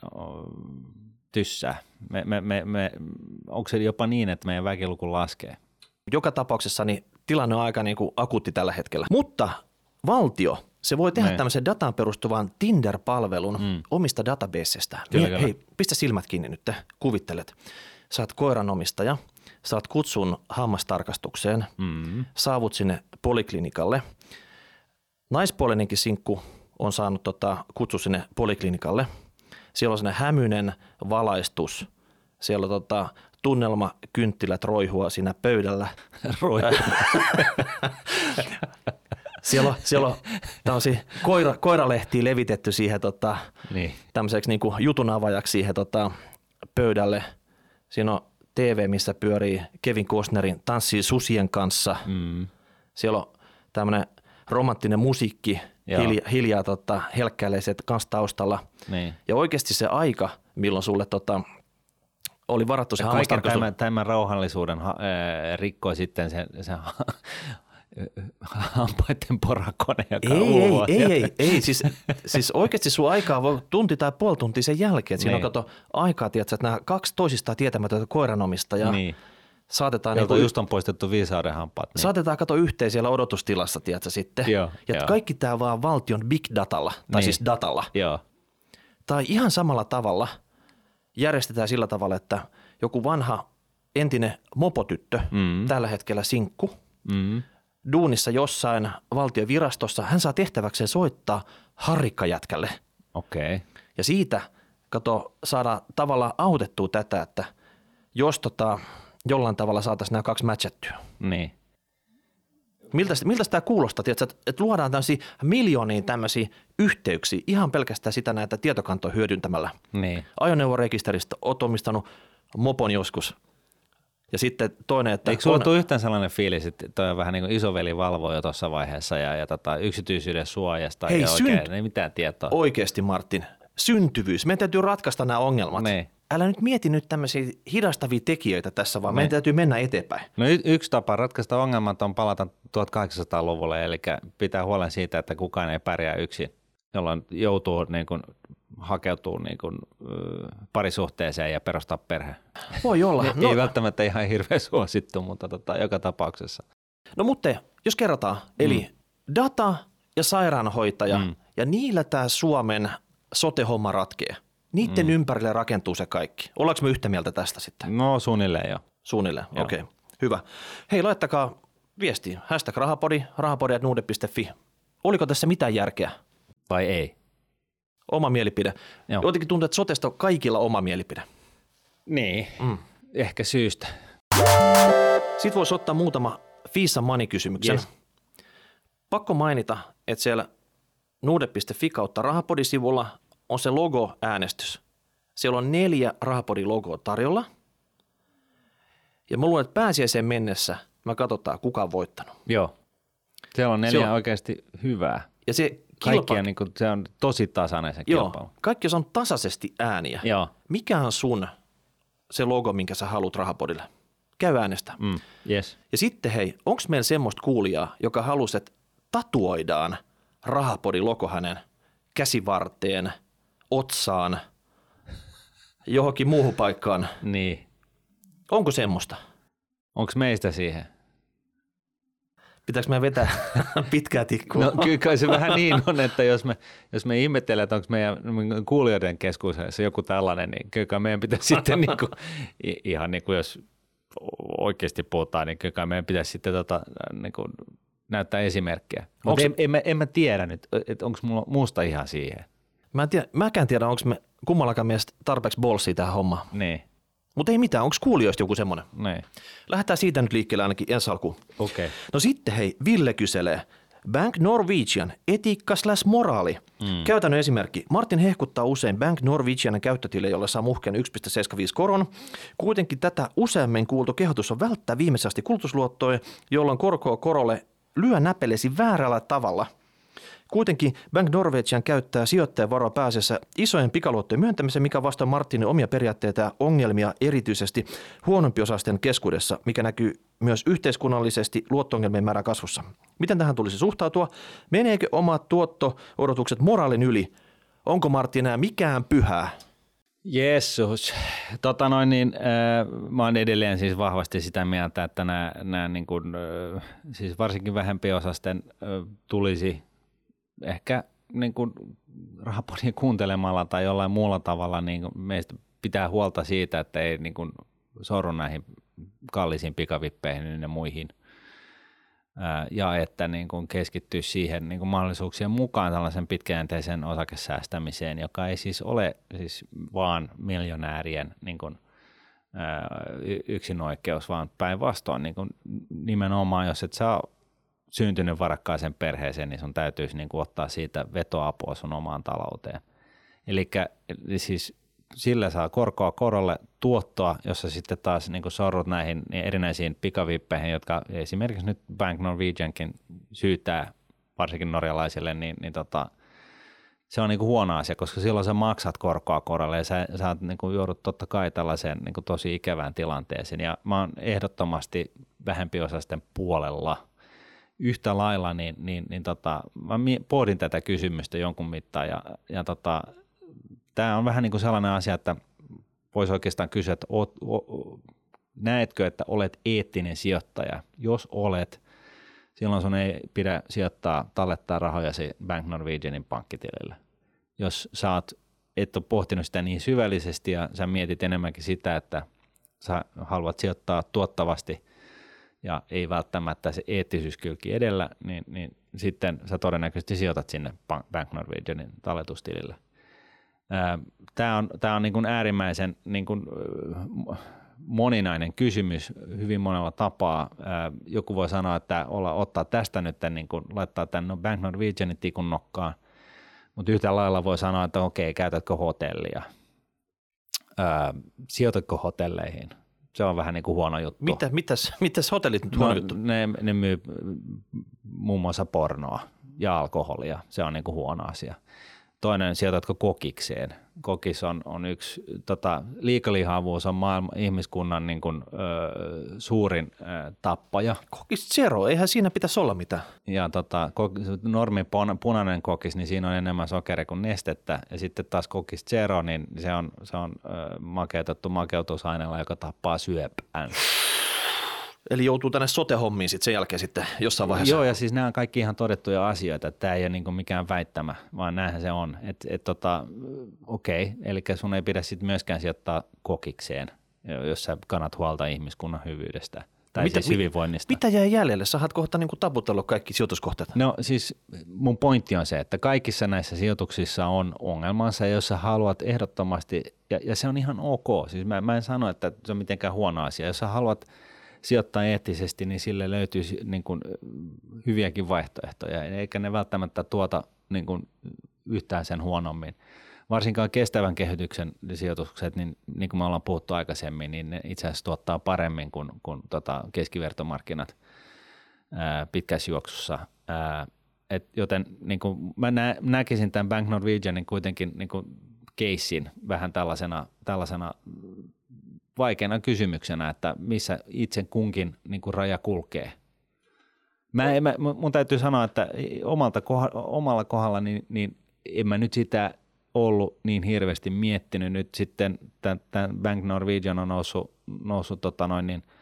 tyssää. Me, me, me, me, onko se jopa niin, että meidän väkiluku laskee? Joka tapauksessa niin tilanne on aika niin kuin akuutti tällä hetkellä. Mutta valtio – se voi tehdä ne. Niin. tämmöisen dataan perustuvan Tinder-palvelun mm. omista databaseista. Kyllä, niin, hei, pistä silmät kiinni nyt, kuvittelet. Sä oot koiranomistaja, saat kutsun hammastarkastukseen, mm. saavut sinne poliklinikalle. Naispuolinenkin sinkku on saanut tota, kutsu sinne poliklinikalle. Siellä on sinne hämyinen valaistus. Siellä on tota, tunnelmakynttilät roihua siinä pöydällä. Roihua. [laughs] Siellä on, siellä on tämmöisiä koira, koiralehtiä levitetty siihen tota, niin. tämmöiseksi niin kuin jutun avajaksi siihen tota, pöydälle. Siinä on TV, missä pyörii Kevin Costnerin Tanssii susien kanssa. Mm. Siellä on tämmöinen romanttinen musiikki hiljaa, hiljaa tota, helkkäilee kanssa taustalla. Niin. Ja oikeasti se aika, milloin sulle tota, oli varattu se hammastarkastus. Tämän, tämän rauhallisuuden ha, äh, rikkoi sitten se, se [laughs] hampaiden porakone, joka ei, ei, ei, ei, ei, siis, siis oikeasti sun aikaa voi tunti tai puoli tuntia sen jälkeen. Siinä niin. on kato aikaa, tiedätkö, että nämä kaksi toisistaan tietämätöntä koiranomista ja niin. saatetaan... Jolta niin just on poistettu viisauden hampaat. Niin. Saatetaan kato yhteen siellä odotustilassa, tiedätkö, sitten. Joo, ja jo. kaikki tämä vaan valtion big datalla, tai niin. siis datalla. Joo. Tai ihan samalla tavalla järjestetään sillä tavalla, että joku vanha entinen mopotyttö, mm. tällä hetkellä sinkku, mm duunissa jossain valtiovirastossa, hän saa tehtäväkseen soittaa harrikkajätkälle. Okei. Okay. Ja siitä, kato, saada tavallaan autettua tätä, että jos tota, jollain tavalla saataisiin nämä kaksi matchattyä. Niin. Miltä, miltä tämä kuulostaa, tiedätkö, että, että luodaan tämmöisiä miljoonia tämmöisiä yhteyksiä ihan pelkästään sitä näitä tietokantoja hyödyntämällä. Niin. Ajoneuvorekisteristä oot omistanut mopon joskus. Ja sitten toinen, että... Eikö sulla on... tule yhtään sellainen fiilis, että toi on vähän niin kuin isoveli valvoo jo tuossa vaiheessa ja, ja tota, yksityisyyden suojasta Hei, ja synt... oikein, ei mitään tietoa. Oikeasti Martin, syntyvyys. Meidän täytyy ratkaista nämä ongelmat. Niin. Älä nyt mieti nyt tämmöisiä hidastavia tekijöitä tässä, vaan meidän täytyy mennä eteenpäin. No y- yksi tapa ratkaista ongelmat on palata 1800-luvulle, eli pitää huolen siitä, että kukaan ei pärjää yksin, jolloin joutuu niin kuin, hakeutuu niin kuin, parisuhteeseen ja perustaa perhe. Voi olla. no, ei välttämättä ihan hirveän suosittu, mutta tota, joka tapauksessa. No mutta jos kerrotaan, eli mm. data ja sairaanhoitaja, mm. ja niillä tämä Suomen sote-homma ratkee. Niiden mm. ympärille rakentuu se kaikki. Ollaanko me yhtä mieltä tästä sitten? No suunnilleen jo. Suunnilleen, okei. Okay. Hyvä. Hei, laittakaa viestiä. Hashtag rahapodi, rahapodi.nuude.fi. Oliko tässä mitään järkeä? Vai ei? Oma mielipide. Joo. Jotenkin tuntuu, että sotesta on kaikilla oma mielipide. Niin, mm. ehkä syystä. Sitten voisi ottaa muutama Fisa Money-kysymyksen. Yes. Pakko mainita, että siellä nuude.fi kautta rahapodisivulla on se logo-äänestys. Siellä on neljä Rahapodi-logoa tarjolla. Ja mä luulen, että pääsiäiseen mennessä mä katsotaan, kuka on voittanut. Joo. Siellä on neljä se on, oikeasti hyvää. Ja se kilpa... niin kuin, se on tosi tasainen se Joo, kilpailu. kaikki on tasaisesti ääniä. Joo. Mikä on sun se logo, minkä sä haluat Rahapodille? Käy äänestä. Mm, yes. Ja sitten hei, onko meillä semmoista kuulijaa, joka halusi, että tatuoidaan Rahapodin logo hänen käsivarteen – otsaan, johonkin muuhun paikkaan. Niin. Onko semmoista? Onko meistä siihen? Pitääkö me vetää [laughs] pitkää tikkua? No kyllä kai se vähän niin on, että jos me, jos me ihmettelemme, että onko meidän kuulijoiden keskuudessa joku tällainen, niin kyllä meidän pitäisi [laughs] sitten niin kuin, ihan niin kuin jos oikeasti puhutaan, niin kyllä meidän pitäisi sitten tota, niin kuin näyttää esimerkkiä. Mutta en, en, mä, en mä tiedä nyt, että onko mulla muusta ihan siihen. Mä en tiedä, mäkään tiedä, onko me kummallakaan mielestä tarpeeksi bolsia tähän hommaan. Niin. Mutta ei mitään, onko kuulijoista joku semmoinen? Niin. Lähdetään siitä nyt liikkeelle ainakin ensi alkuun. Okei. Okay. No sitten hei, Ville kyselee. Bank Norwegian, etiikka slash moraali. Mm. Käytännön esimerkki. Martin hehkuttaa usein Bank Norwegianin käyttötille, jolle saa muhkeen 1,75 koron. Kuitenkin tätä useammin kuultu kehotus on välttää viimeisesti kulutusluottoja, jolloin korkoa korolle lyö näpelesi väärällä tavalla – Kuitenkin Bank Norwegian käyttää sijoittajavaroa pääasiassa isojen pikaluottojen myöntämiseen, mikä vastaa Martinin omia periaatteita ja ongelmia erityisesti huonompiosaisten keskuudessa, mikä näkyy myös yhteiskunnallisesti luottoongelmien määrän kasvussa. Miten tähän tulisi suhtautua? Meneekö omat tuotto-odotukset moraalin yli? Onko Martti enää mikään pyhää? Jeesus. Tota noin, niin, äh, mä oon edelleen siis vahvasti sitä mieltä, että nämä, niin äh, siis varsinkin vähempiosasten äh, tulisi ehkä niin kuin rahapodia kuuntelemalla tai jollain muulla tavalla niin kuin meistä pitää huolta siitä, että ei niin kuin sorru näihin kallisiin pikavippeihin ja muihin. Ja että niin kuin keskittyy siihen niin kuin mahdollisuuksien mukaan tällaisen pitkäjänteisen osakesäästämiseen, joka ei siis ole siis vaan miljonäärien niin kuin, yksinoikeus, vaan päinvastoin niin kuin nimenomaan, jos et saa syntynyt varakkaaseen perheeseen, niin sun täytyisi niin kuin ottaa siitä vetoapua sun omaan talouteen. Eli siis sillä saa korkoa korolle tuottoa, jossa sitten taas niin sorrut näihin erinäisiin pikavippeihin, jotka esimerkiksi nyt Bank Norwegiankin syytää varsinkin norjalaisille, niin, niin tota, se on niin kuin huono asia, koska silloin sä maksat korkoa korolle ja sä, sä niin kuin joudut totta kai tällaiseen niin kuin tosi ikävään tilanteeseen. Ja mä oon ehdottomasti vähempiosaisten puolella – yhtä lailla, niin, niin, niin tota, mä pohdin tätä kysymystä jonkun mittaan ja, ja tota, tämä on vähän niin kuin sellainen asia, että voisi oikeastaan kysyä, että oot, o, näetkö, että olet eettinen sijoittaja? Jos olet, silloin sun ei pidä sijoittaa, tallettaa rahojasi Bank Norwegianin pankkitilille. Jos sä oot, et ole pohtinut sitä niin syvällisesti ja sä mietit enemmänkin sitä, että sä haluat sijoittaa tuottavasti – ja ei välttämättä se eettisyyskylki edellä, niin, niin sitten sä todennäköisesti sijoitat sinne Bank Norwegianin talletustilille. Tämä on, tää on niin kuin äärimmäisen niin kuin, moninainen kysymys hyvin monella tapaa. Joku voi sanoa, että olla, ottaa tästä nyt, niin kuin laittaa tämän no Bank Norwegianin tikun nokkaan, mutta yhtä lailla voi sanoa, että okei, käytätkö hotellia, sijoitatko hotelleihin. Se on vähän niin kuin huono juttu. Mitä, mitäs, mitäs hotellit nyt huono no, juttu? Ne, ne myy muun muassa pornoa ja alkoholia. Se on niin kuin huono asia. Toinen, sijoitatko kokikseen. Kokis on, on yksi, tota, liikalihavuus on maailman ihmiskunnan niin kuin, ö, suurin ö, tappaja. Kokis zero, eihän siinä pitäisi olla mitään. Ja tota, normi punainen kokis, niin siinä on enemmän sokeria kuin nestettä. Ja sitten taas kokis zero, niin se on, se on ö, makeutettu makeutusaineella, joka tappaa syöpään. Eli joutuu tänne sote-hommiin sitten sen jälkeen sitten jossain vaiheessa. Joo, ja siis nämä on kaikki ihan todettuja asioita, että tämä ei ole niin mikään väittämä, vaan näinhän se on. Et, et tota, okei, okay. eli sun ei pidä sitten myöskään sijoittaa kokikseen, jos sä kannat huolta ihmiskunnan hyvyydestä tai mitä, siis hyvinvoinnista. Mitä jää jäljelle? Sä kohta niin taputellut kaikki sijoituskohteet. No siis mun pointti on se, että kaikissa näissä sijoituksissa on ongelmansa, jos sä haluat ehdottomasti, ja, ja se on ihan ok. Siis mä, mä en sano, että se on mitenkään huono asia. Jos sä haluat – sijoittaa eettisesti, niin sille löytyy niin kuin hyviäkin vaihtoehtoja, eikä ne välttämättä tuota niin kuin yhtään sen huonommin. Varsinkaan kestävän kehityksen sijoitukset, niin, niin kuin me ollaan puhuttu aikaisemmin, niin ne itse asiassa tuottaa paremmin kuin, kuin tota keskivertomarkkinat ää, pitkässä juoksussa. Ää, et joten niin kuin mä nä, näkisin tämän Bank Norwegianin kuitenkin niin kuin keissin vähän tällaisena, tällaisena vaikeana kysymyksenä, että missä itse kunkin niin kuin raja kulkee. Mä, mä, mun täytyy sanoa, että omalta omalla kohdalla niin, niin en mä nyt sitä ollut niin hirveästi miettinyt. Nyt sitten tämän Bank Norwegian on noussut, noussut tota noin niin –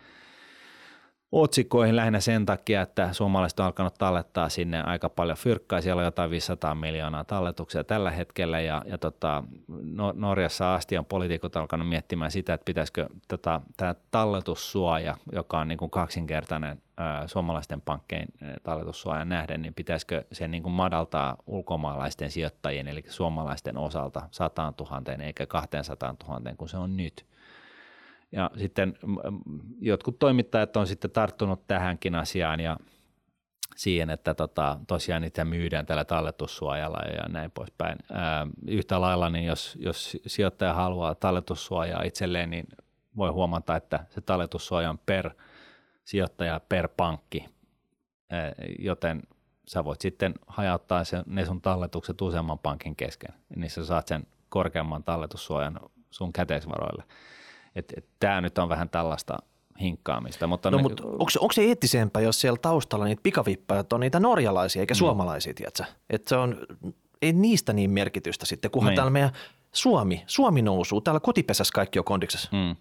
otsikkoihin lähinnä sen takia, että suomalaiset on alkanut tallettaa sinne aika paljon fyrkkaa. Siellä on jotain 500 miljoonaa talletuksia tällä hetkellä ja, ja tota, no, Norjassa asti on poliitikot alkanut miettimään sitä, että pitäisikö tota, tämä talletussuoja, joka on niin kuin kaksinkertainen ää, suomalaisten pankkeen talletussuojan nähden, niin pitäisikö se niin kuin madaltaa ulkomaalaisten sijoittajien, eli suomalaisten osalta 100 000 eikä 200 000, kun se on nyt – ja sitten jotkut toimittajat on sitten tarttunut tähänkin asiaan ja siihen, että tota, tosiaan niitä myydään tällä talletussuojalla ja näin poispäin. Ää, yhtä lailla, niin jos, jos sijoittaja haluaa talletussuojaa itselleen, niin voi huomata, että se talletussuoja on per sijoittaja per pankki, ää, joten sä voit sitten hajauttaa sen, ne sun talletukset useamman pankin kesken, niin sä saat sen korkeamman talletussuojan sun käteisvaroille. Tämä nyt on vähän tällaista hinkkaamista. Mutta no, ne, mutta onko, onko se eettisempää, jos siellä taustalla niitä pikavippejä on niitä norjalaisia eikä mm. suomalaisia, tiedätkö? Että se on, ei niistä niin merkitystä sitten, kunhan niin. täällä meidän Suomi, Suomi nousuu, täällä kotipesässä kaikki on kondiksessa. Mm.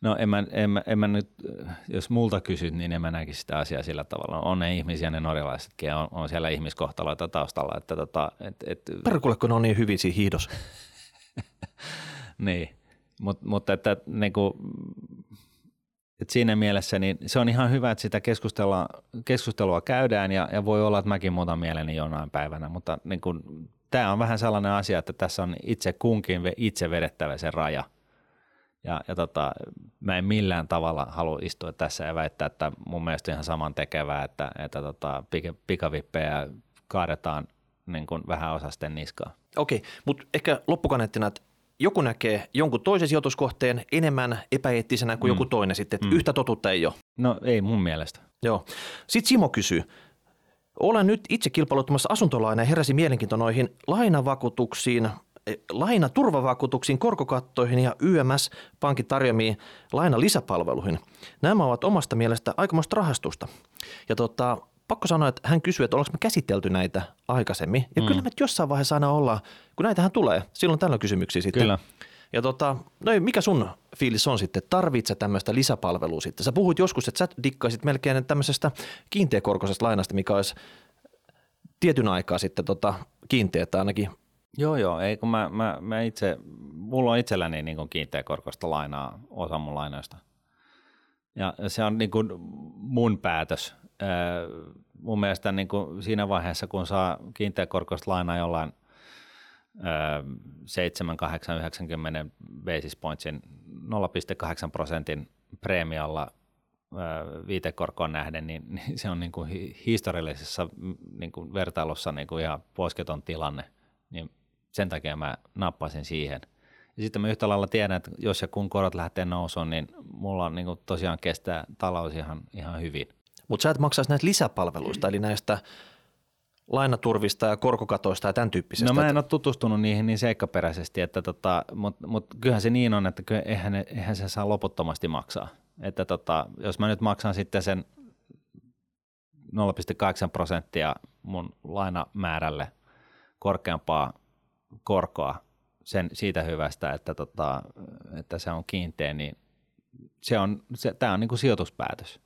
No en mä, en, mä, en mä nyt, jos multa kysyt, niin en mä näkisi sitä asiaa sillä tavalla. On ne ihmisiä, ne norjalaisetkin, on, on siellä ihmiskohtaloita taustalla. Että tota, et, et... Perkulle, kun ne on niin hyvin siinä hiidos. [laughs] niin, Mut, mutta että, niin kuin, että siinä mielessä niin se on ihan hyvä, että sitä keskustelua, keskustelua käydään ja, ja voi olla, että mäkin muutan mieleni jonain päivänä, mutta niin kuin, tämä on vähän sellainen asia, että tässä on itse kunkin itse vedettävä se raja. Ja, ja tota, mä en millään tavalla halua istua tässä ja väittää, että mun mielestä ihan saman tekevää, että, että tota, pikavippejä kaadetaan niin kuin vähän osasten niskaa. Okei, mutta ehkä loppukaneettina, että joku näkee jonkun toisen sijoituskohteen enemmän epäeettisenä kuin mm. joku toinen sitten, että mm. yhtä totuutta ei ole. No ei mun mielestä. Joo. Sitten Simo kysyy, olen nyt itse kilpailuttamassa asuntolaina ja heräsi mielenkiinto noihin lainavakuutuksiin, eh, lainaturvavakuutuksiin, korkokattoihin ja YMS-pankin tarjoamiin lainalisäpalveluihin. Nämä ovat omasta mielestä aikamoista rahastusta. Ja tota, pakko sanoa, että hän kysyy, että onko me käsitelty näitä aikaisemmin. Ja mm. kyllä me jossain vaiheessa aina ollaan, kun näitähän tulee, silloin tällä kysymyksiä sitten. Kyllä. Ja tota, no mikä sun fiilis on sitten, tarvitset tämmöistä lisäpalvelua sitten? Sä puhuit joskus, että sä dikkaisit melkein tämmöisestä kiinteäkorkoisesta lainasta, mikä olisi tietyn aikaa sitten tota, kiinteätä ainakin. Joo, joo, ei kun mä, mä, mä itse, mulla on itselläni niin kiinteäkorkoista lainaa, osa mun lainoista. Ja se on niin kuin mun päätös, mun mielestä niin kuin siinä vaiheessa, kun saa kiinteäkorkoista lainaa jollain 7, 8, 90 basis pointsin 0,8 prosentin preemialla viitekorkoon nähden, niin, niin se on niin kuin historiallisessa niin kuin vertailussa niin kuin ihan posketon tilanne, niin sen takia mä nappasin siihen. Ja sitten mä yhtä lailla tiedän, että jos ja kun korot lähtee nousuun, niin mulla on niin kuin tosiaan kestää talous ihan, ihan hyvin. Mutta sä et maksaisi näistä lisäpalveluista, eli näistä lainaturvista ja korkokatoista ja tämän tyyppisestä. No mä en ole tutustunut niihin niin seikkaperäisesti, että tota, mutta mut kyllähän se niin on, että eihän, eihän se saa loputtomasti maksaa. Että tota, jos mä nyt maksan sitten sen 0,8 prosenttia mun lainamäärälle korkeampaa korkoa sen, siitä hyvästä, että, tota, että se on kiinteä, niin se on, se, tämä on niin kuin sijoituspäätös.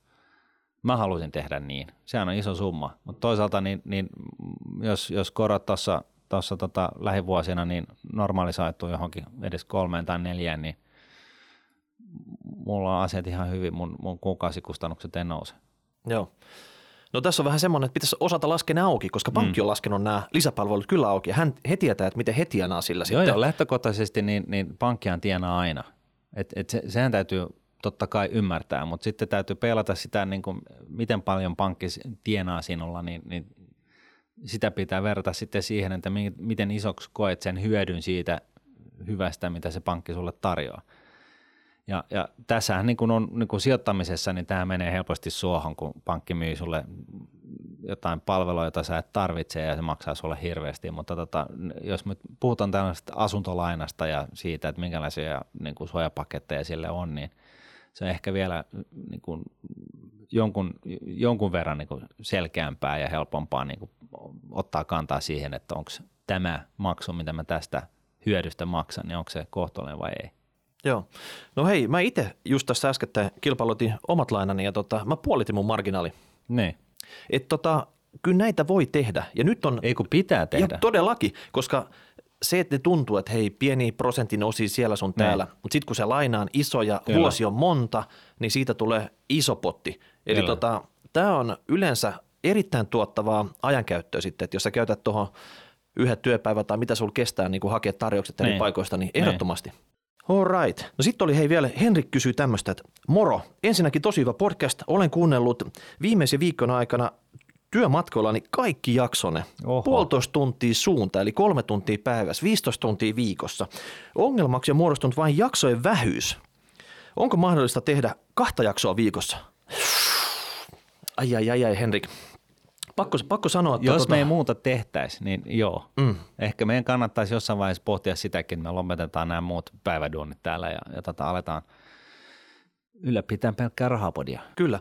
Mä haluaisin tehdä niin. Sehän on iso summa. Mutta toisaalta niin, niin jos, jos korot tuossa tuossa tota, lähivuosina niin normalisoituu johonkin edes kolmeen tai neljään, niin mulla on asiat ihan hyvin, mun, mun kuukausikustannukset ei nouse. Joo. No tässä on vähän semmoinen, että pitäisi osata laskea ne auki, koska pankki mm. on laskenut nämä lisäpalvelut kyllä auki. Hän, he tietää, että miten he tienaa sillä joo, sitten. Joo, lähtökohtaisesti niin, niin pankkihan tienaa aina. Et, et se, sehän täytyy totta kai ymmärtää, mutta sitten täytyy pelata sitä, niin kuin, miten paljon pankki tienaa sinulla, niin, niin sitä pitää verrata sitten siihen, että miten isoksi koet sen hyödyn siitä hyvästä, mitä se pankki sulle tarjoaa. Ja, ja tässähän niin kuin on niin kuin sijoittamisessa, niin tämä menee helposti suohon, kun pankki myy sulle jotain palvelua, jota sä et tarvitse ja se maksaa sulle hirveästi, mutta tota, jos me puhutaan tällaisesta asuntolainasta ja siitä, että minkälaisia niin kuin suojapaketteja sille on, niin se on ehkä vielä niin kuin jonkun, jonkun verran niin kuin selkeämpää ja helpompaa niin kuin ottaa kantaa siihen, että onko tämä maksu, mitä mä tästä hyödystä maksan, niin onko se kohtuullinen vai ei. Joo. No hei, mä itse just tässä äskettäin kilpailutin omat lainani ja tota, mä puolitin mun marginaali. Ne. Et tota, kyllä näitä voi tehdä. Ja nyt on... Ei kun pitää tehdä. Ja todellakin, koska se, että ne tuntuu, että hei, pieni prosentin osi siellä sun niin. täällä, mutta sitten kun se laina on iso ja Kyllä. vuosi on monta, niin siitä tulee iso potti. Eli tota, tämä on yleensä erittäin tuottavaa ajankäyttöä sitten, että jos sä käytät tuohon yhden työpäivän tai mitä sulla kestää niin hakea tarjoukset eri niin. paikoista, niin ehdottomasti. Niin. All right. No sitten oli hei vielä, Henrik kysyy tämmöistä, että moro, ensinnäkin tosi hyvä podcast, olen kuunnellut viimeisen viikon aikana työmatkoillani kaikki jaksone. Oho. Puolitoista tuntia suunta, eli kolme tuntia päivässä, 15 tuntia viikossa. Ongelmaksi on muodostunut vain jaksojen vähyys. Onko mahdollista tehdä kahta jaksoa viikossa? Ai ai ai ai Henrik, pakko, pakko sanoa, että... Jos tota... me ei muuta tehtäisi, niin joo. Mm. Ehkä meidän kannattaisi jossain vaiheessa pohtia sitäkin, että me lopetetaan nämä muut päiväduonnit täällä ja, ja tota, aletaan ylläpitää pelkkää rahapodia. Kyllä.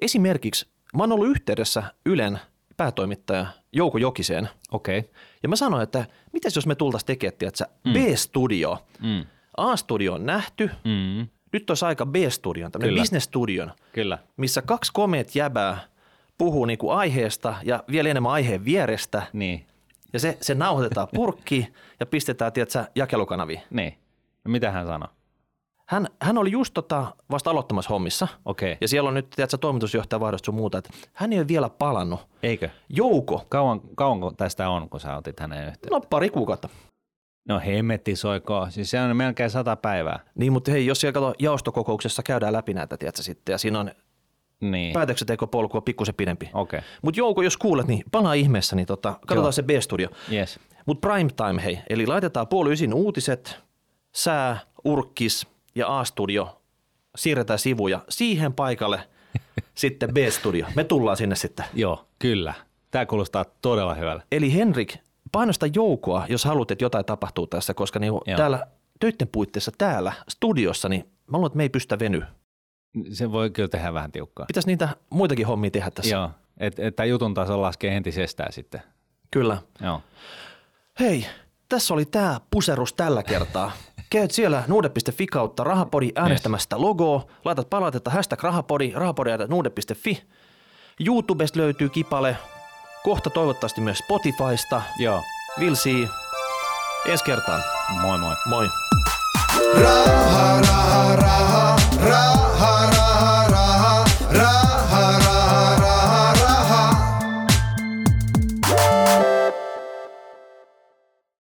Esimerkiksi mä oon ollut yhteydessä Ylen päätoimittaja Jouko Jokiseen. Okei. Okay. Ja mä sanoin, että mitäs jos me tultaisiin tekemään, että mm. B-studio. Mm. A-studio on nähty, mm. nyt olisi aika B-studion, tämmöinen business-studion, Kyllä. missä kaksi komeet jäbää puhuu niin kuin aiheesta ja vielä enemmän aiheen vierestä. Niin. Ja se, se nauhoitetaan purkki [laughs] ja pistetään, tiedätkö, jakelukanaviin. Niin. No mitä hän sanoi? Hän, hän oli just tota vasta aloittamassa hommissa. Okay. Ja siellä on nyt, tiedätkö, toimitusjohtaja vaihdosta sun muuta, että hän ei ole vielä palannut. Eikö? Jouko. Kauan, kauanko tästä on, kun sä otit hänen yhteyttä? No pari kuukautta. No hemmetti soiko. Siis se on melkein sata päivää. Niin, mutta hei, jos siellä kato, jaostokokouksessa käydään läpi näitä, tiedätkö, sitten, ja siinä on niin. päätöksentekopolkua pikkusen pidempi. Okay. Mutta Jouko, jos kuulet, niin palaa ihmeessä, niin tota, katsotaan Joo. se B-studio. Yes. Mutta prime time, hei, eli laitetaan puoli ysin uutiset, sää, urkkis ja A-studio, siirretään sivuja siihen paikalle, [laughs] sitten B-studio. Me tullaan sinne sitten. Joo, kyllä. Tämä kuulostaa todella hyvälle. Eli Henrik, painosta joukoa, jos haluat, että jotain tapahtuu tässä, koska niin täällä töiden puitteissa täällä studiossa, niin mä luulen, että me ei pystytä venyä. Se voi kyllä tehdä vähän tiukkaa. Pitäisi niitä muitakin hommia tehdä tässä. Joo, että et jutun taso laskee entisestään sitten. Kyllä. Joo. Hei, tässä oli tämä puserus tällä kertaa. [laughs] Käyt siellä nuude.fi kautta rahapodi äänestämästä yes. logoa, laitat palautetta hashtag rahapodi, rahapodi nuude.fi. YouTubesta löytyy kipale, kohta toivottavasti myös Spotifysta. Joo. Vilsi, ensi kertaan. Moi moi. Moi. Raha, raha, raha, raha, raha.